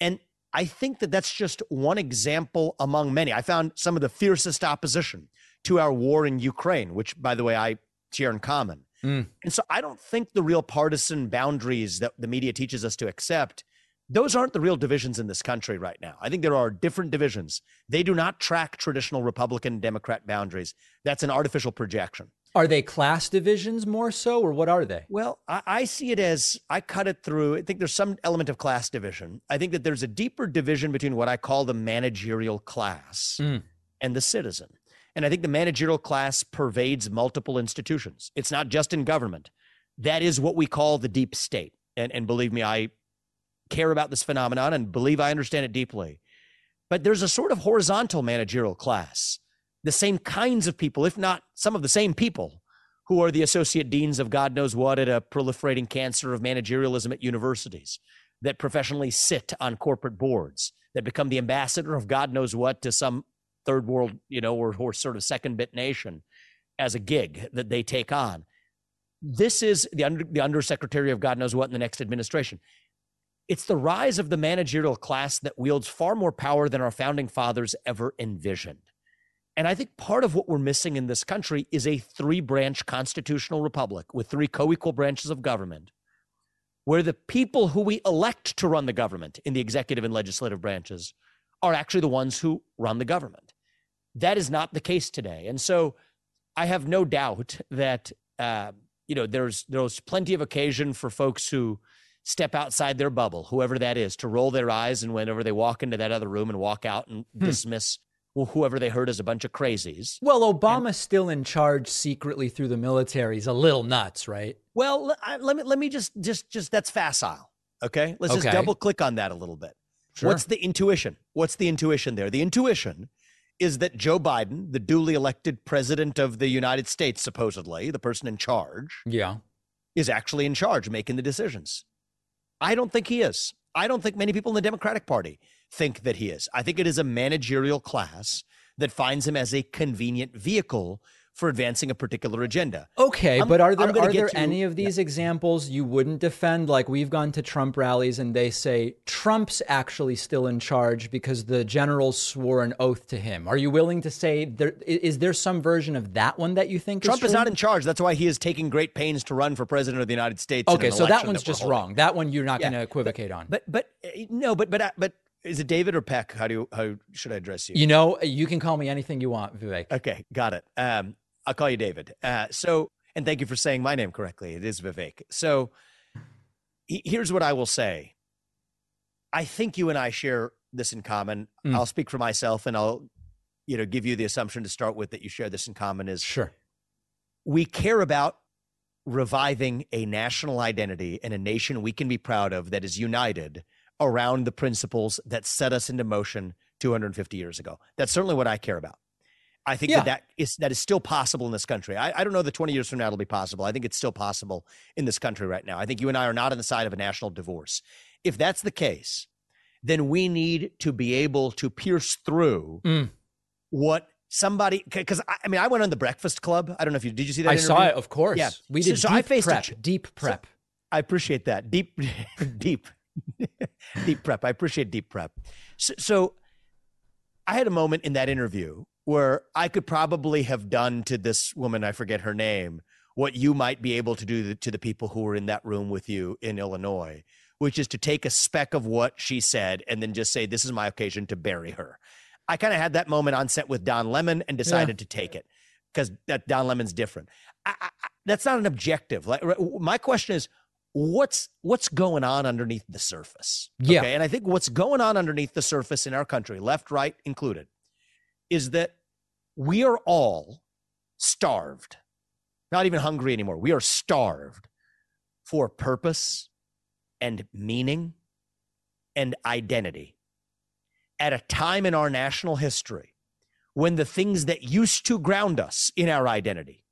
And I think that that's just one example among many. I found some of the fiercest opposition to our war in Ukraine, which by the way I share in common. Mm. And so I don't think the real partisan boundaries that the media teaches us to accept, those aren't the real divisions in this country right now. I think there are different divisions. They do not track traditional Republican Democrat boundaries. That's an artificial projection. Are they class divisions more so, or what are they? Well, I, I, see it as I cut it through. I think there's some element of class division. I think that there's a deeper division between what I call the managerial class mm. and the citizen. And I think the managerial class pervades multiple institutions. It's not just in government. That is what we call the deep state. And, and believe me, I care about this phenomenon and believe I understand it deeply. But there's a sort of horizontal managerial class the same kinds of people, if not some of the same people, who are the associate deans of God knows what at a proliferating cancer of managerialism at universities, that professionally sit on corporate boards, that become the ambassador of God knows what to some third world, you know, or, or sort of second bit nation as a gig that they take on. This is the, under, the undersecretary of God knows what in the next administration. It's the rise of the managerial class that wields far more power than our founding fathers ever envisioned. And I think part of what we're missing in this country is a three branch constitutional republic with three co equal branches of government, where the people who we elect to run the government in the executive and legislative branches are actually the ones who run the government. That is not the case today. And so I have no doubt that, uh, you know, there's, there's plenty of occasion for folks who step outside their bubble, whoever that is, to roll their eyes and whenever they walk into that other room and walk out and hmm. dismiss whoever they heard as a bunch of crazies. Well, Obama's and, still in charge secretly through the military. He's a little nuts, right? Well, I, let me let me just just just that's facile. Okay, let's okay. just double click on that a little bit. Sure. What's the intuition? What's the intuition there? The intuition is that Joe Biden, the duly elected president of the United States, supposedly the person in charge, yeah, is actually in charge making the decisions. I don't think he is. I don't think many people in the Democratic Party think that he is. I think it is a managerial class that finds him as a convenient vehicle for advancing a particular agenda. Okay, I'm, but are there are there to, any of these yeah. examples you wouldn't defend? Like we've gone to Trump rallies and they say Trump's actually still in charge because the generals swore an oath to him. Are you willing to say there is there some version of that one that you think Trump is, is not in charge? That's why he is taking great pains to run for president of the United States. Okay, so that one's that just wrong. That one you're not yeah, going to equivocate but, on. But but no, but but but is it David or Peck? How do you, how should I address you? You know, you can call me anything you want, Vivek. Okay, got it. Um, I'll call you David. Uh, so, and thank you for saying my name correctly. It is Vivek. So, he, here's what I will say. I think you and I share this in common. Mm. I'll speak for myself, and I'll, you know, give you the assumption to start with that you share this in common. Is sure. We care about reviving a national identity and a nation we can be proud of that is united around the principles that set us into motion 250 years ago. That's certainly what I care about. I think yeah. that that is that is still possible in this country. I, I don't know that 20 years from now it'll be possible. I think it's still possible in this country right now. I think you and I are not on the side of a national divorce. If that's the case, then we need to be able to pierce through mm. what somebody because I, I, mean I went on the Breakfast Club. I don't know if you did you see that? I interview? saw it, of course. Yeah, we did. So, so I faced prep, a, deep prep. So I appreciate that deep, deep deep prep. I appreciate deep prep. So, so, I had a moment in that interview where I could probably have done to this woman, I forget her name, what you might be able to do to the people who were in that room with you in Illinois, which is to take a speck of what she said and then just say, This is my occasion to bury her. I kind of had that moment on set with Don Lemon and decided yeah. to take it because that Don Lemon's different. I, I, that's not an objective. Like, my question is, what's what's going on underneath the surface. Yeah. Okay? And I think what's going on underneath the surface in our country, left, right included, is that we are all starved. Not even hungry anymore. We are starved for purpose and meaning and identity at a time in our national history when the things that used to ground us in our identity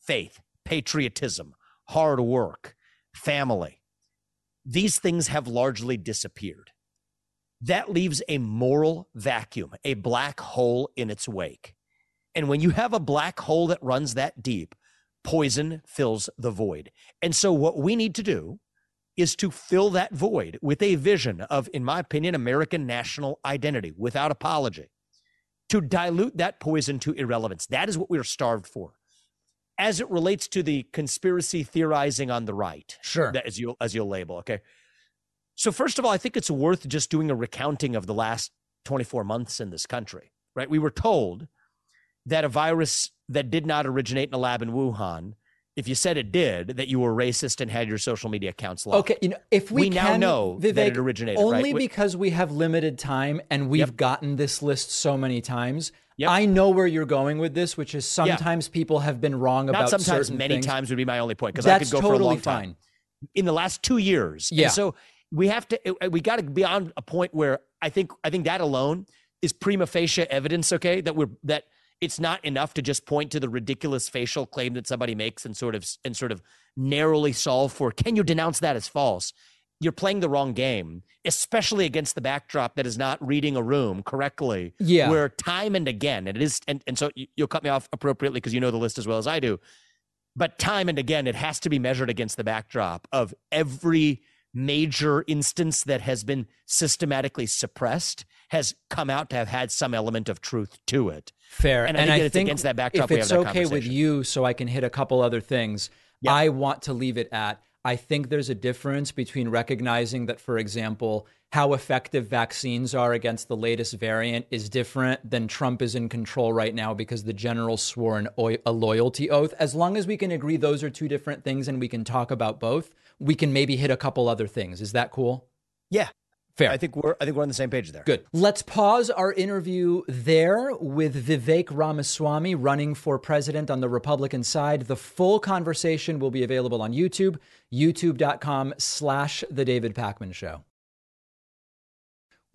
faith, patriotism, hard work, family. These things have largely disappeared. That leaves a moral vacuum, a black hole in its wake. And when you have a black hole that runs that deep, poison fills the void. And so, what we need to do is to fill that void with a vision of, in my opinion, American national identity without apology, to dilute that poison to irrelevance. That is what we are starved for as it relates to the conspiracy theorizing on the right. Sure. That as you as you'll label, okay. So first of all, I think it's worth just doing a recounting of the last 24 months in this country, right? We were told that a virus that did not originate in a lab in Wuhan, if you said it did, that you were racist and had your social media accounts locked. Okay, you know, if we, we now know Vivek, that it originated, only right? Because we have limited time and we've Yep. gotten this list so many times. Yep. I know where you're going with this, which is sometimes people have been wrong about Not sometimes, certain many things. times would be my only point because I could go for a totally long time. fine. In the last two years, Yeah. And so we have to. uh, We got to be on a point where I think. I think that alone is prima facie evidence. Okay, that we're that it's not enough to just point to the ridiculous facial claim that somebody makes and sort of and sort of narrowly solve for. Can you denounce that as false? You're playing the wrong game, especially against the backdrop that is not reading a room correctly. Yeah. Where time and again, and it is, and, and so you, you'll cut me off appropriately because you know the list as well as I do. But time and again, it has to be measured against the backdrop of every major instance that has been systematically suppressed has come out to have had some element of truth to it. Fair. And I think that it's against that backdrop if it's okay with you, so I can hit a couple other things, I want to leave it at. I think there's a difference between recognizing that, for example, how effective vaccines are against the latest variant is different than Trump is in control right now because the general swore an oi- a loyalty oath. As long as we can agree those are two different things and we can talk about both, we can maybe hit a couple other things. Is that cool? Yeah. Fair. I think we're I think we're on the same page there. Good. Let's pause our interview there with Vivek Ramaswamy running for president on the Republican side. The full conversation will be available on YouTube, youtube.com slash The David Pakman Show.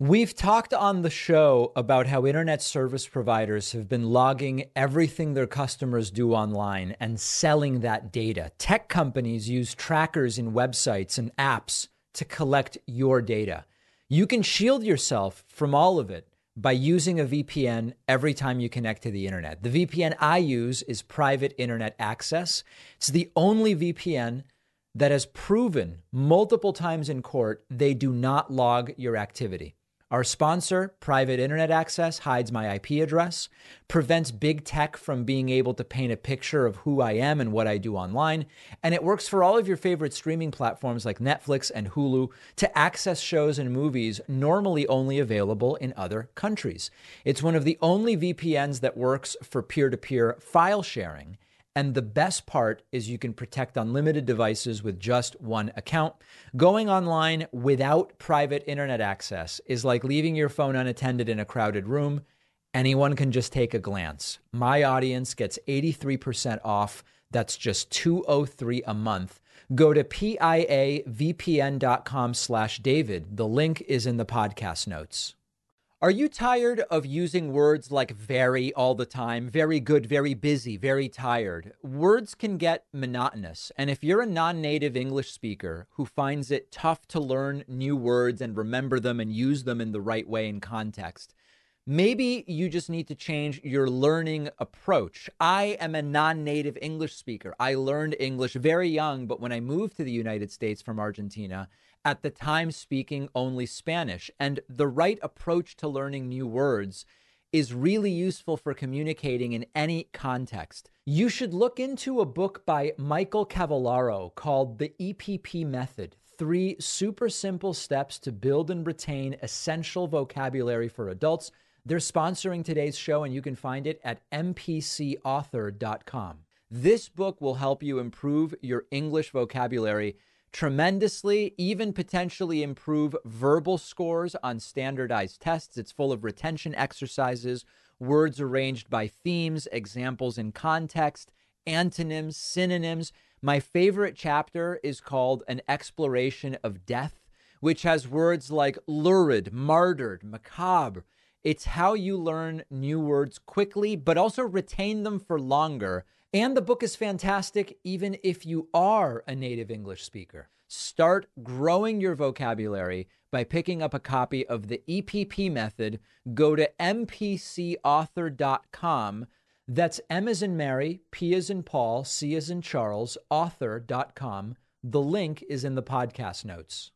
We've talked on the show about how internet service providers have been logging everything their customers do online and selling that data. Tech companies use trackers in websites and apps to collect your data. You can shield yourself from all of it by using a VPN every time you connect to the internet. The VPN I use is Private Internet Access. It's the only VPN that has proven multiple times in court they do not log your activity. Our sponsor, Private Internet Access, hides my IP address, prevents big tech from being able to paint a picture of who I am and what I do online, and it works for all of your favorite streaming platforms like Netflix and Hulu to access shows and movies normally only available in other countries. It's one of the only VPNs that works for peer to peer file sharing. And the best part is you can protect unlimited devices with just one account. Going online without private internet access is like leaving your phone unattended in a crowded room. Anyone can just take a glance. My audience gets 83% off. That's just 203 a month. Go to piavpn.com slash David. The link is in the podcast notes. Are you tired of using words like very all the time? Very good, very busy, very tired. Words can get monotonous. And if you're a non native English speaker who finds it tough to learn new words and remember them and use them in the right way in context, maybe you just need to change your learning approach. I am a non native English speaker. I learned English very young, but when I moved to the United States from Argentina, at the time speaking only Spanish. And the right approach to learning new words is really useful for communicating in any context. You should look into a book by Michael Cavallaro called The EPP Method Three Super Simple Steps to Build and Retain Essential Vocabulary for Adults. They're sponsoring today's show, and you can find it at mpcauthor.com. This book will help you improve your English vocabulary tremendously, even potentially improve verbal scores on standardized tests. It's full of retention exercises, words arranged by themes, examples in context, antonyms, synonyms. My favorite chapter is called An Exploration of Death, which has words like lurid, martyred, macabre. It's how you learn new words quickly, but also retain them for longer. And the book is fantastic even if you are a native English speaker. Start growing your vocabulary by picking up a copy of the EPP method. Go to mpcauthor.com. That's M as in Mary, P as in Paul, C as in Charles, author.com. The link is in the podcast notes.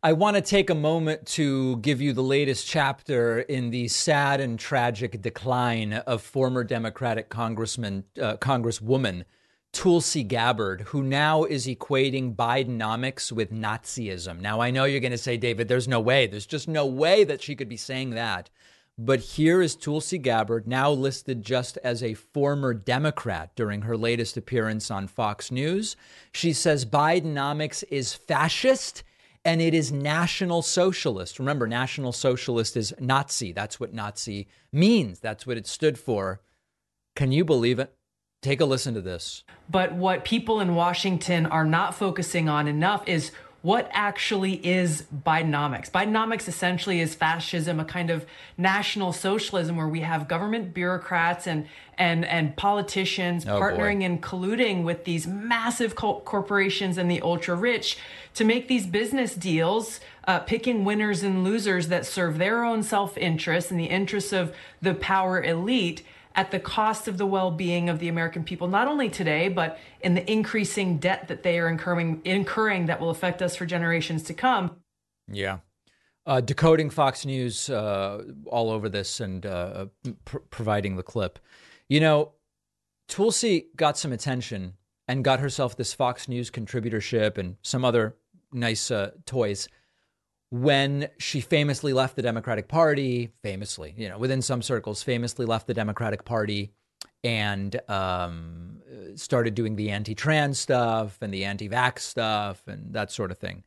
I want to take a moment to give you the latest chapter in the sad and tragic decline of former Democratic Congressman, uh, Congresswoman Tulsi Gabbard, who now is equating Bidenomics with Nazism. Now, I know you're going to say, David, there's no way. There's just no way that she could be saying that. But here is Tulsi Gabbard, now listed just as a former Democrat during her latest appearance on Fox News. She says Bidenomics is fascist and it is National Socialist. Remember, National Socialist is Nazi. That's what Nazi means, that's what it stood for. Can you believe it? Take a listen to this. But what people in Washington are not focusing on enough is what actually is Bidenomics? Bidenomics essentially is fascism, a kind of national socialism where we have government bureaucrats and and and politicians Oh, partnering boy. and colluding with these massive corporations and the ultra rich to make these business deals, uh, picking winners and losers that serve their own self interest and the interests of the power elite at the cost of the well-being of the American people, not only today, but in the increasing debt that they are incurring, incurring that will affect us for generations to come. Yeah. Uh, decoding Fox News uh, all over this and uh, pr- providing the clip. You know, Tulsi got some attention and got herself this Fox News contributorship and some other nice uh, toys when she famously left the Democratic Party, famously, you know, within some circles, famously left the Democratic Party and um, started doing the anti trans stuff and the anti vax stuff and that sort of thing.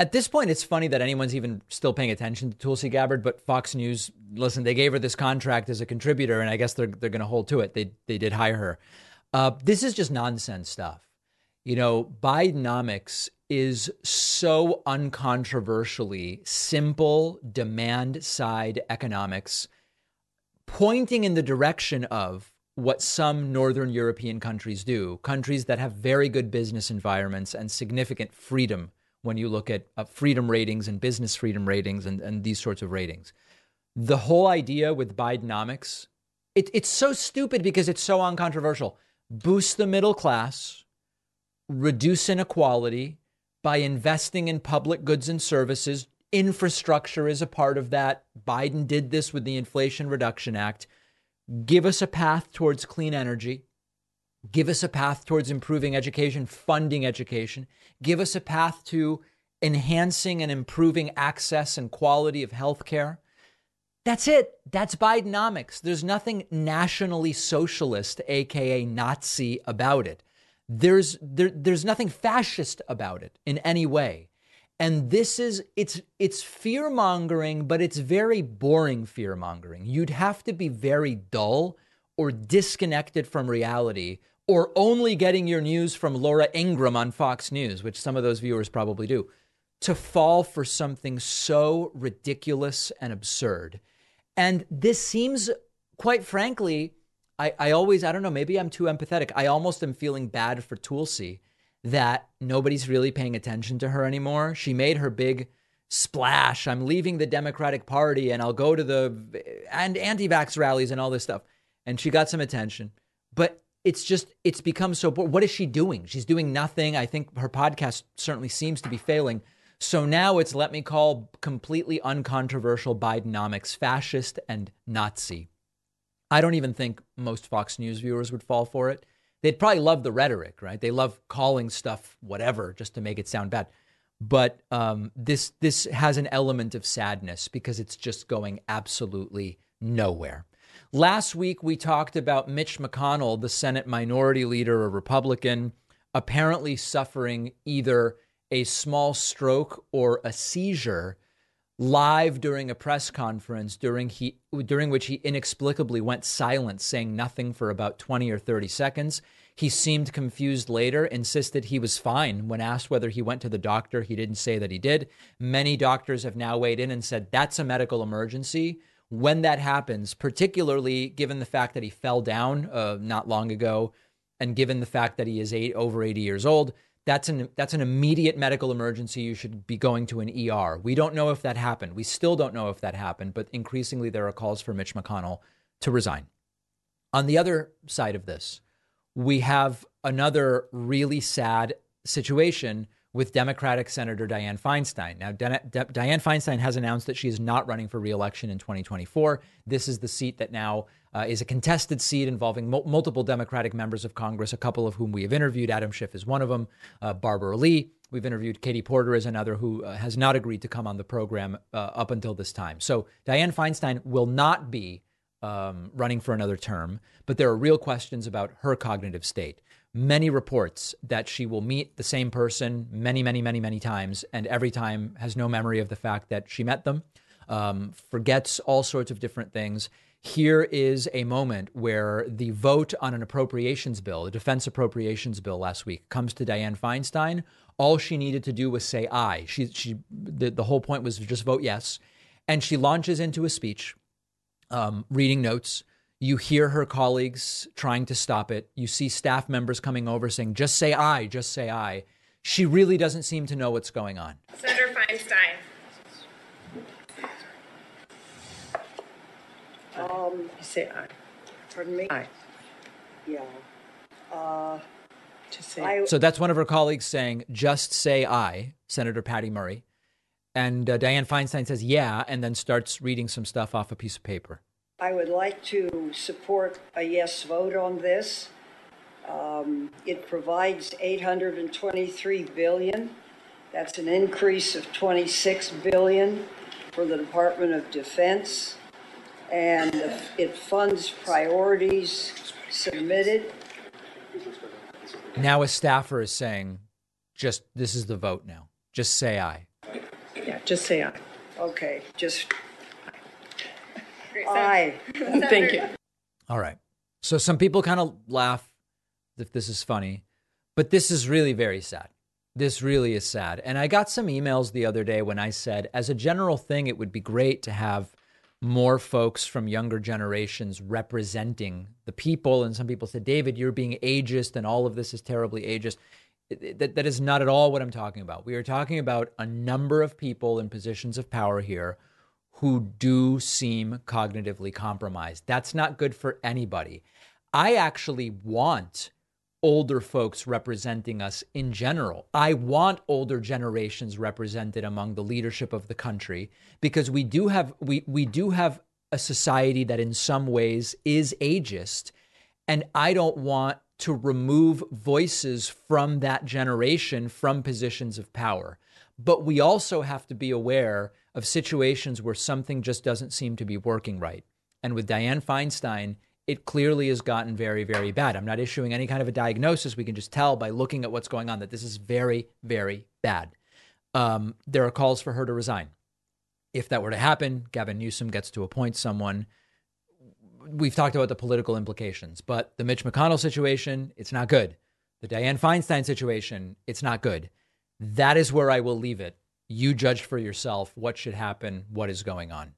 At this point, it's funny that anyone's even still paying attention to Tulsi Gabbard, but Fox News, listen, they gave her this contract as a contributor, and I guess they're, they're going to hold to it. They, they did hire her. Uh, this is just nonsense stuff. You know, Bidenomics is so uncontroversially simple demand side economics, pointing in the direction of what some Northern European countries do, countries that have very good business environments and significant freedom when you look at uh, freedom ratings and business freedom ratings and, and these sorts of ratings. The whole idea with Bidenomics, it, it's so stupid because it's so uncontroversial. Boost the middle class, reduce inequality by investing in public goods and services. Infrastructure is a part of that. Biden did this with the Inflation Reduction Act. Give us a path towards clean energy. Give us a path towards improving education, funding education. Give us a path to enhancing and improving access and quality of healthcare. That's it. That's Bidenomics. There's nothing nationally socialist, aka Nazi, about it. There's there, there's nothing fascist about it in any way. And this is it's it's fear mongering, but it's very boring fear mongering. You'd have to be very dull or disconnected from reality or only getting your news from Laura Ingraham on Fox News, which some of those viewers probably do, to fall for something so ridiculous and absurd. And this seems, quite frankly, I, I always, I don't know, maybe I'm too empathetic. I almost am feeling bad for Tulsi that nobody's really paying attention to her anymore. She made her big splash. I'm leaving the Democratic Party and I'll go to the and anti-vax rallies and all this stuff. And she got some attention. But it's just it's become so boring. What is she doing? She's doing nothing. I think her podcast certainly seems to be failing. So now it's let me call completely uncontroversial Bidenomics fascist and Nazi. I don't even think most Fox News viewers would fall for it. They'd probably love the rhetoric, right? They love calling stuff whatever just to make it sound bad. But um, this this has an element of sadness because it's just going absolutely nowhere. Last week we talked about Mitch McConnell, the Senate Minority Leader, a Republican, apparently suffering either a small stroke or a seizure live during a press conference during he during which he inexplicably went silent saying nothing for about 20 or 30 seconds. He seemed confused later insisted he was fine. When asked whether he went to the doctor he didn't say that he did. Many doctors have now weighed in and said that's a medical emergency. When that happens particularly given the fact that he fell down uh, not long ago and given the fact that he is eight, over 80 years old that's an that's an immediate medical emergency. You should be going to an ER. We don't know if that happened. We still don't know if that happened, but increasingly there are calls for Mitch McConnell to resign. On the other side of this, we have another really sad situation with Democratic Senator Dianne Feinstein. Now, Dianne Feinstein has announced that she is not running for reelection in 2024. This is the seat that now uh, is a contested seat involving mul- multiple Democratic members of Congress, a couple of whom we have interviewed. Adam Schiff is one of them, uh, Barbara Lee. We've interviewed Katie Porter as another who uh, has not agreed to come on the program uh, up until this time. So Dianne Feinstein will not be um, running for another term, but there are real questions about her cognitive state. Many reports that she will meet the same person many, many, many, many times, and every time has no memory of the fact that she met them, um, forgets all sorts of different things. Here is a moment where the vote on an appropriations bill, a defense appropriations bill last week, comes to Dianne Feinstein. All she needed to do was say aye. She, she, the, the whole point was just vote yes. And she launches into a speech um, reading notes. You hear her colleagues trying to stop it. You see staff members coming over saying, just say aye, just say aye. She really doesn't seem to know what's going on. Senator Feinstein. Um, say I. Pardon me? Aye. Yeah. Uh, to say I, So that's one of her colleagues saying, just say aye, Senator Patty Murray. And uh, Dianne Feinstein says, yeah, and then starts reading some stuff off a piece of paper. I would like to support a yes vote on this. Um, it provides 823 billion. That's an increase of 26 billion for the Department of Defense, and it funds priorities submitted. Now a staffer is saying, just this is the vote now. Just say aye. Yeah, just say aye. Okay, just aye. Thank you. All right. So some people kind of laugh if this is funny, but this is really very sad. This really is sad. And I got some emails the other day when I said, as a general thing, it would be great to have more folks from younger generations representing the people. And some people said, David, you're being ageist and all of this is terribly ageist that, that is not at all what I'm talking about. We are talking about a number of people in positions of power here who do seem cognitively compromised. That's not good for anybody. I actually want older folks representing us in general. I want older generations represented among the leadership of the country because we do have we we do have a society that in some ways is ageist and I don't want to remove voices from that generation from positions of power. But we also have to be aware of situations where something just doesn't seem to be working right. And with Dianne Feinstein, it clearly has gotten very, very bad. I'm not issuing any kind of a diagnosis. We can just tell by looking at what's going on that this is very, very bad. Um, there are calls for her to resign. If that were to happen, Gavin Newsom gets to appoint someone we've talked about the political implications, but the Mitch McConnell situation, it's not good. The Dianne Feinstein situation, it's not good. That is where I will leave it. You judge for yourself what should happen, what is going on.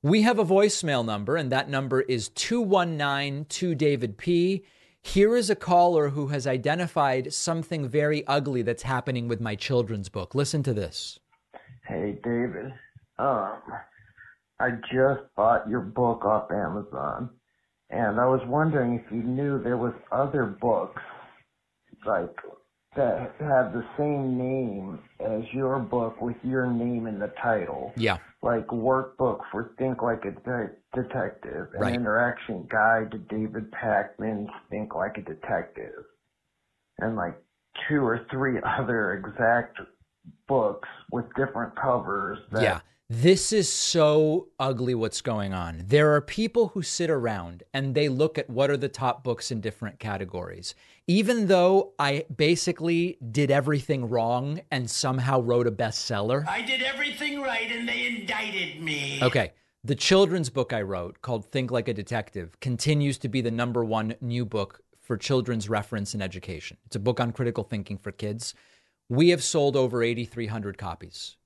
We have a voicemail number, and that number is 219 2 David P. Here is a caller who has identified something very ugly that's happening with my children's book. Listen to this. Hey, David. Um, I just bought your book off Amazon, and I was wondering if you knew there was other books like that have the same name as your book with your name in the title. Yeah. Like workbook for Think Like a De- Detective, an Right. interaction guide to David Pakman's Think Like a Detective, and like two or three other exact books with different covers. That Yeah. This is so ugly what's going on. There are people who sit around and they look at what are the top books in different categories. Even though I basically did everything wrong and somehow wrote a bestseller. I did everything right and they indicted me. Okay. The children's book I wrote called Think Like a Detective continues to be the number one new book for children's reference in education. It's a book on critical thinking for kids. We have sold over 8,300 copies.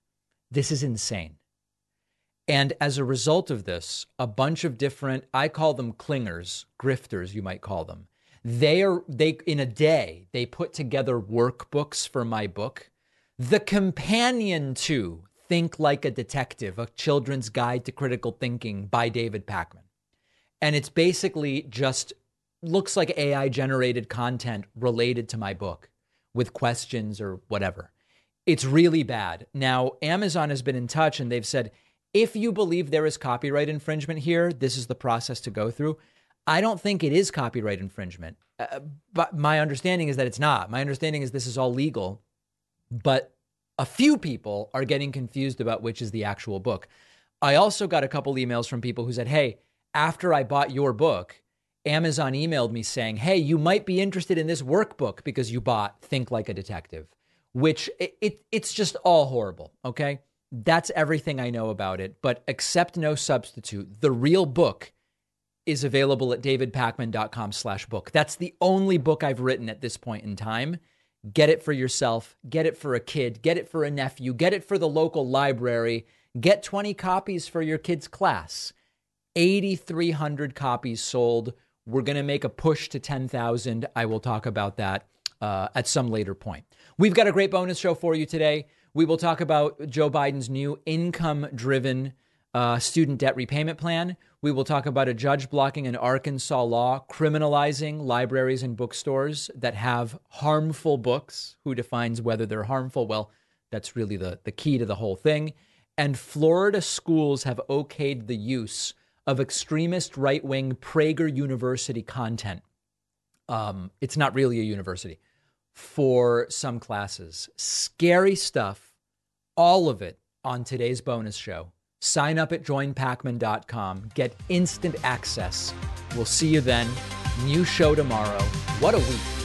This is insane. And as a result of this, a bunch of different, I call them clingers, grifters, you might call them. They are, they, in a day, they put together workbooks for my book. The companion to Think Like a Detective, a children's guide to critical thinking by David Pakman. And it's basically just looks like AI generated content related to my book with questions or whatever. It's really bad. Now, Amazon has been in touch and they've said, if you believe there is copyright infringement here, this is the process to go through. I don't think it is copyright infringement. Uh, but my understanding is that it's not. My understanding is this is all legal. But a few people are getting confused about which is the actual book. I also got a couple emails from people who said, Hey, after I bought your book, Amazon emailed me saying, Hey, you might be interested in this workbook because you bought Think Like a Detective, which it, it, it's just all horrible. Okay. That's everything I know about it. But accept no substitute. The real book is available at davidpakman.com slash book. That's the only book I've written at this point in time. Get it for yourself, get it for a kid, get it for a nephew, get it for the local library, get 20 copies for your kid's class. 8,300 copies sold. We're going to make a push to 10,000. I will talk about that uh, at some later point. We've got a great bonus show for you today. We will talk about Joe Biden's new income driven uh, student debt repayment plan. We will talk about a judge blocking an Arkansas law criminalizing libraries and bookstores that have harmful books. Who defines whether they're harmful? Well, that's really the, the key to the whole thing. And Florida schools have okayed the use of extremist right wing Prager University content. Um, it's not really a university for some classes. Scary stuff, all of it on today's bonus show. Sign up at joinpakman.com. Get instant access. We'll see you then. New show tomorrow. What a week.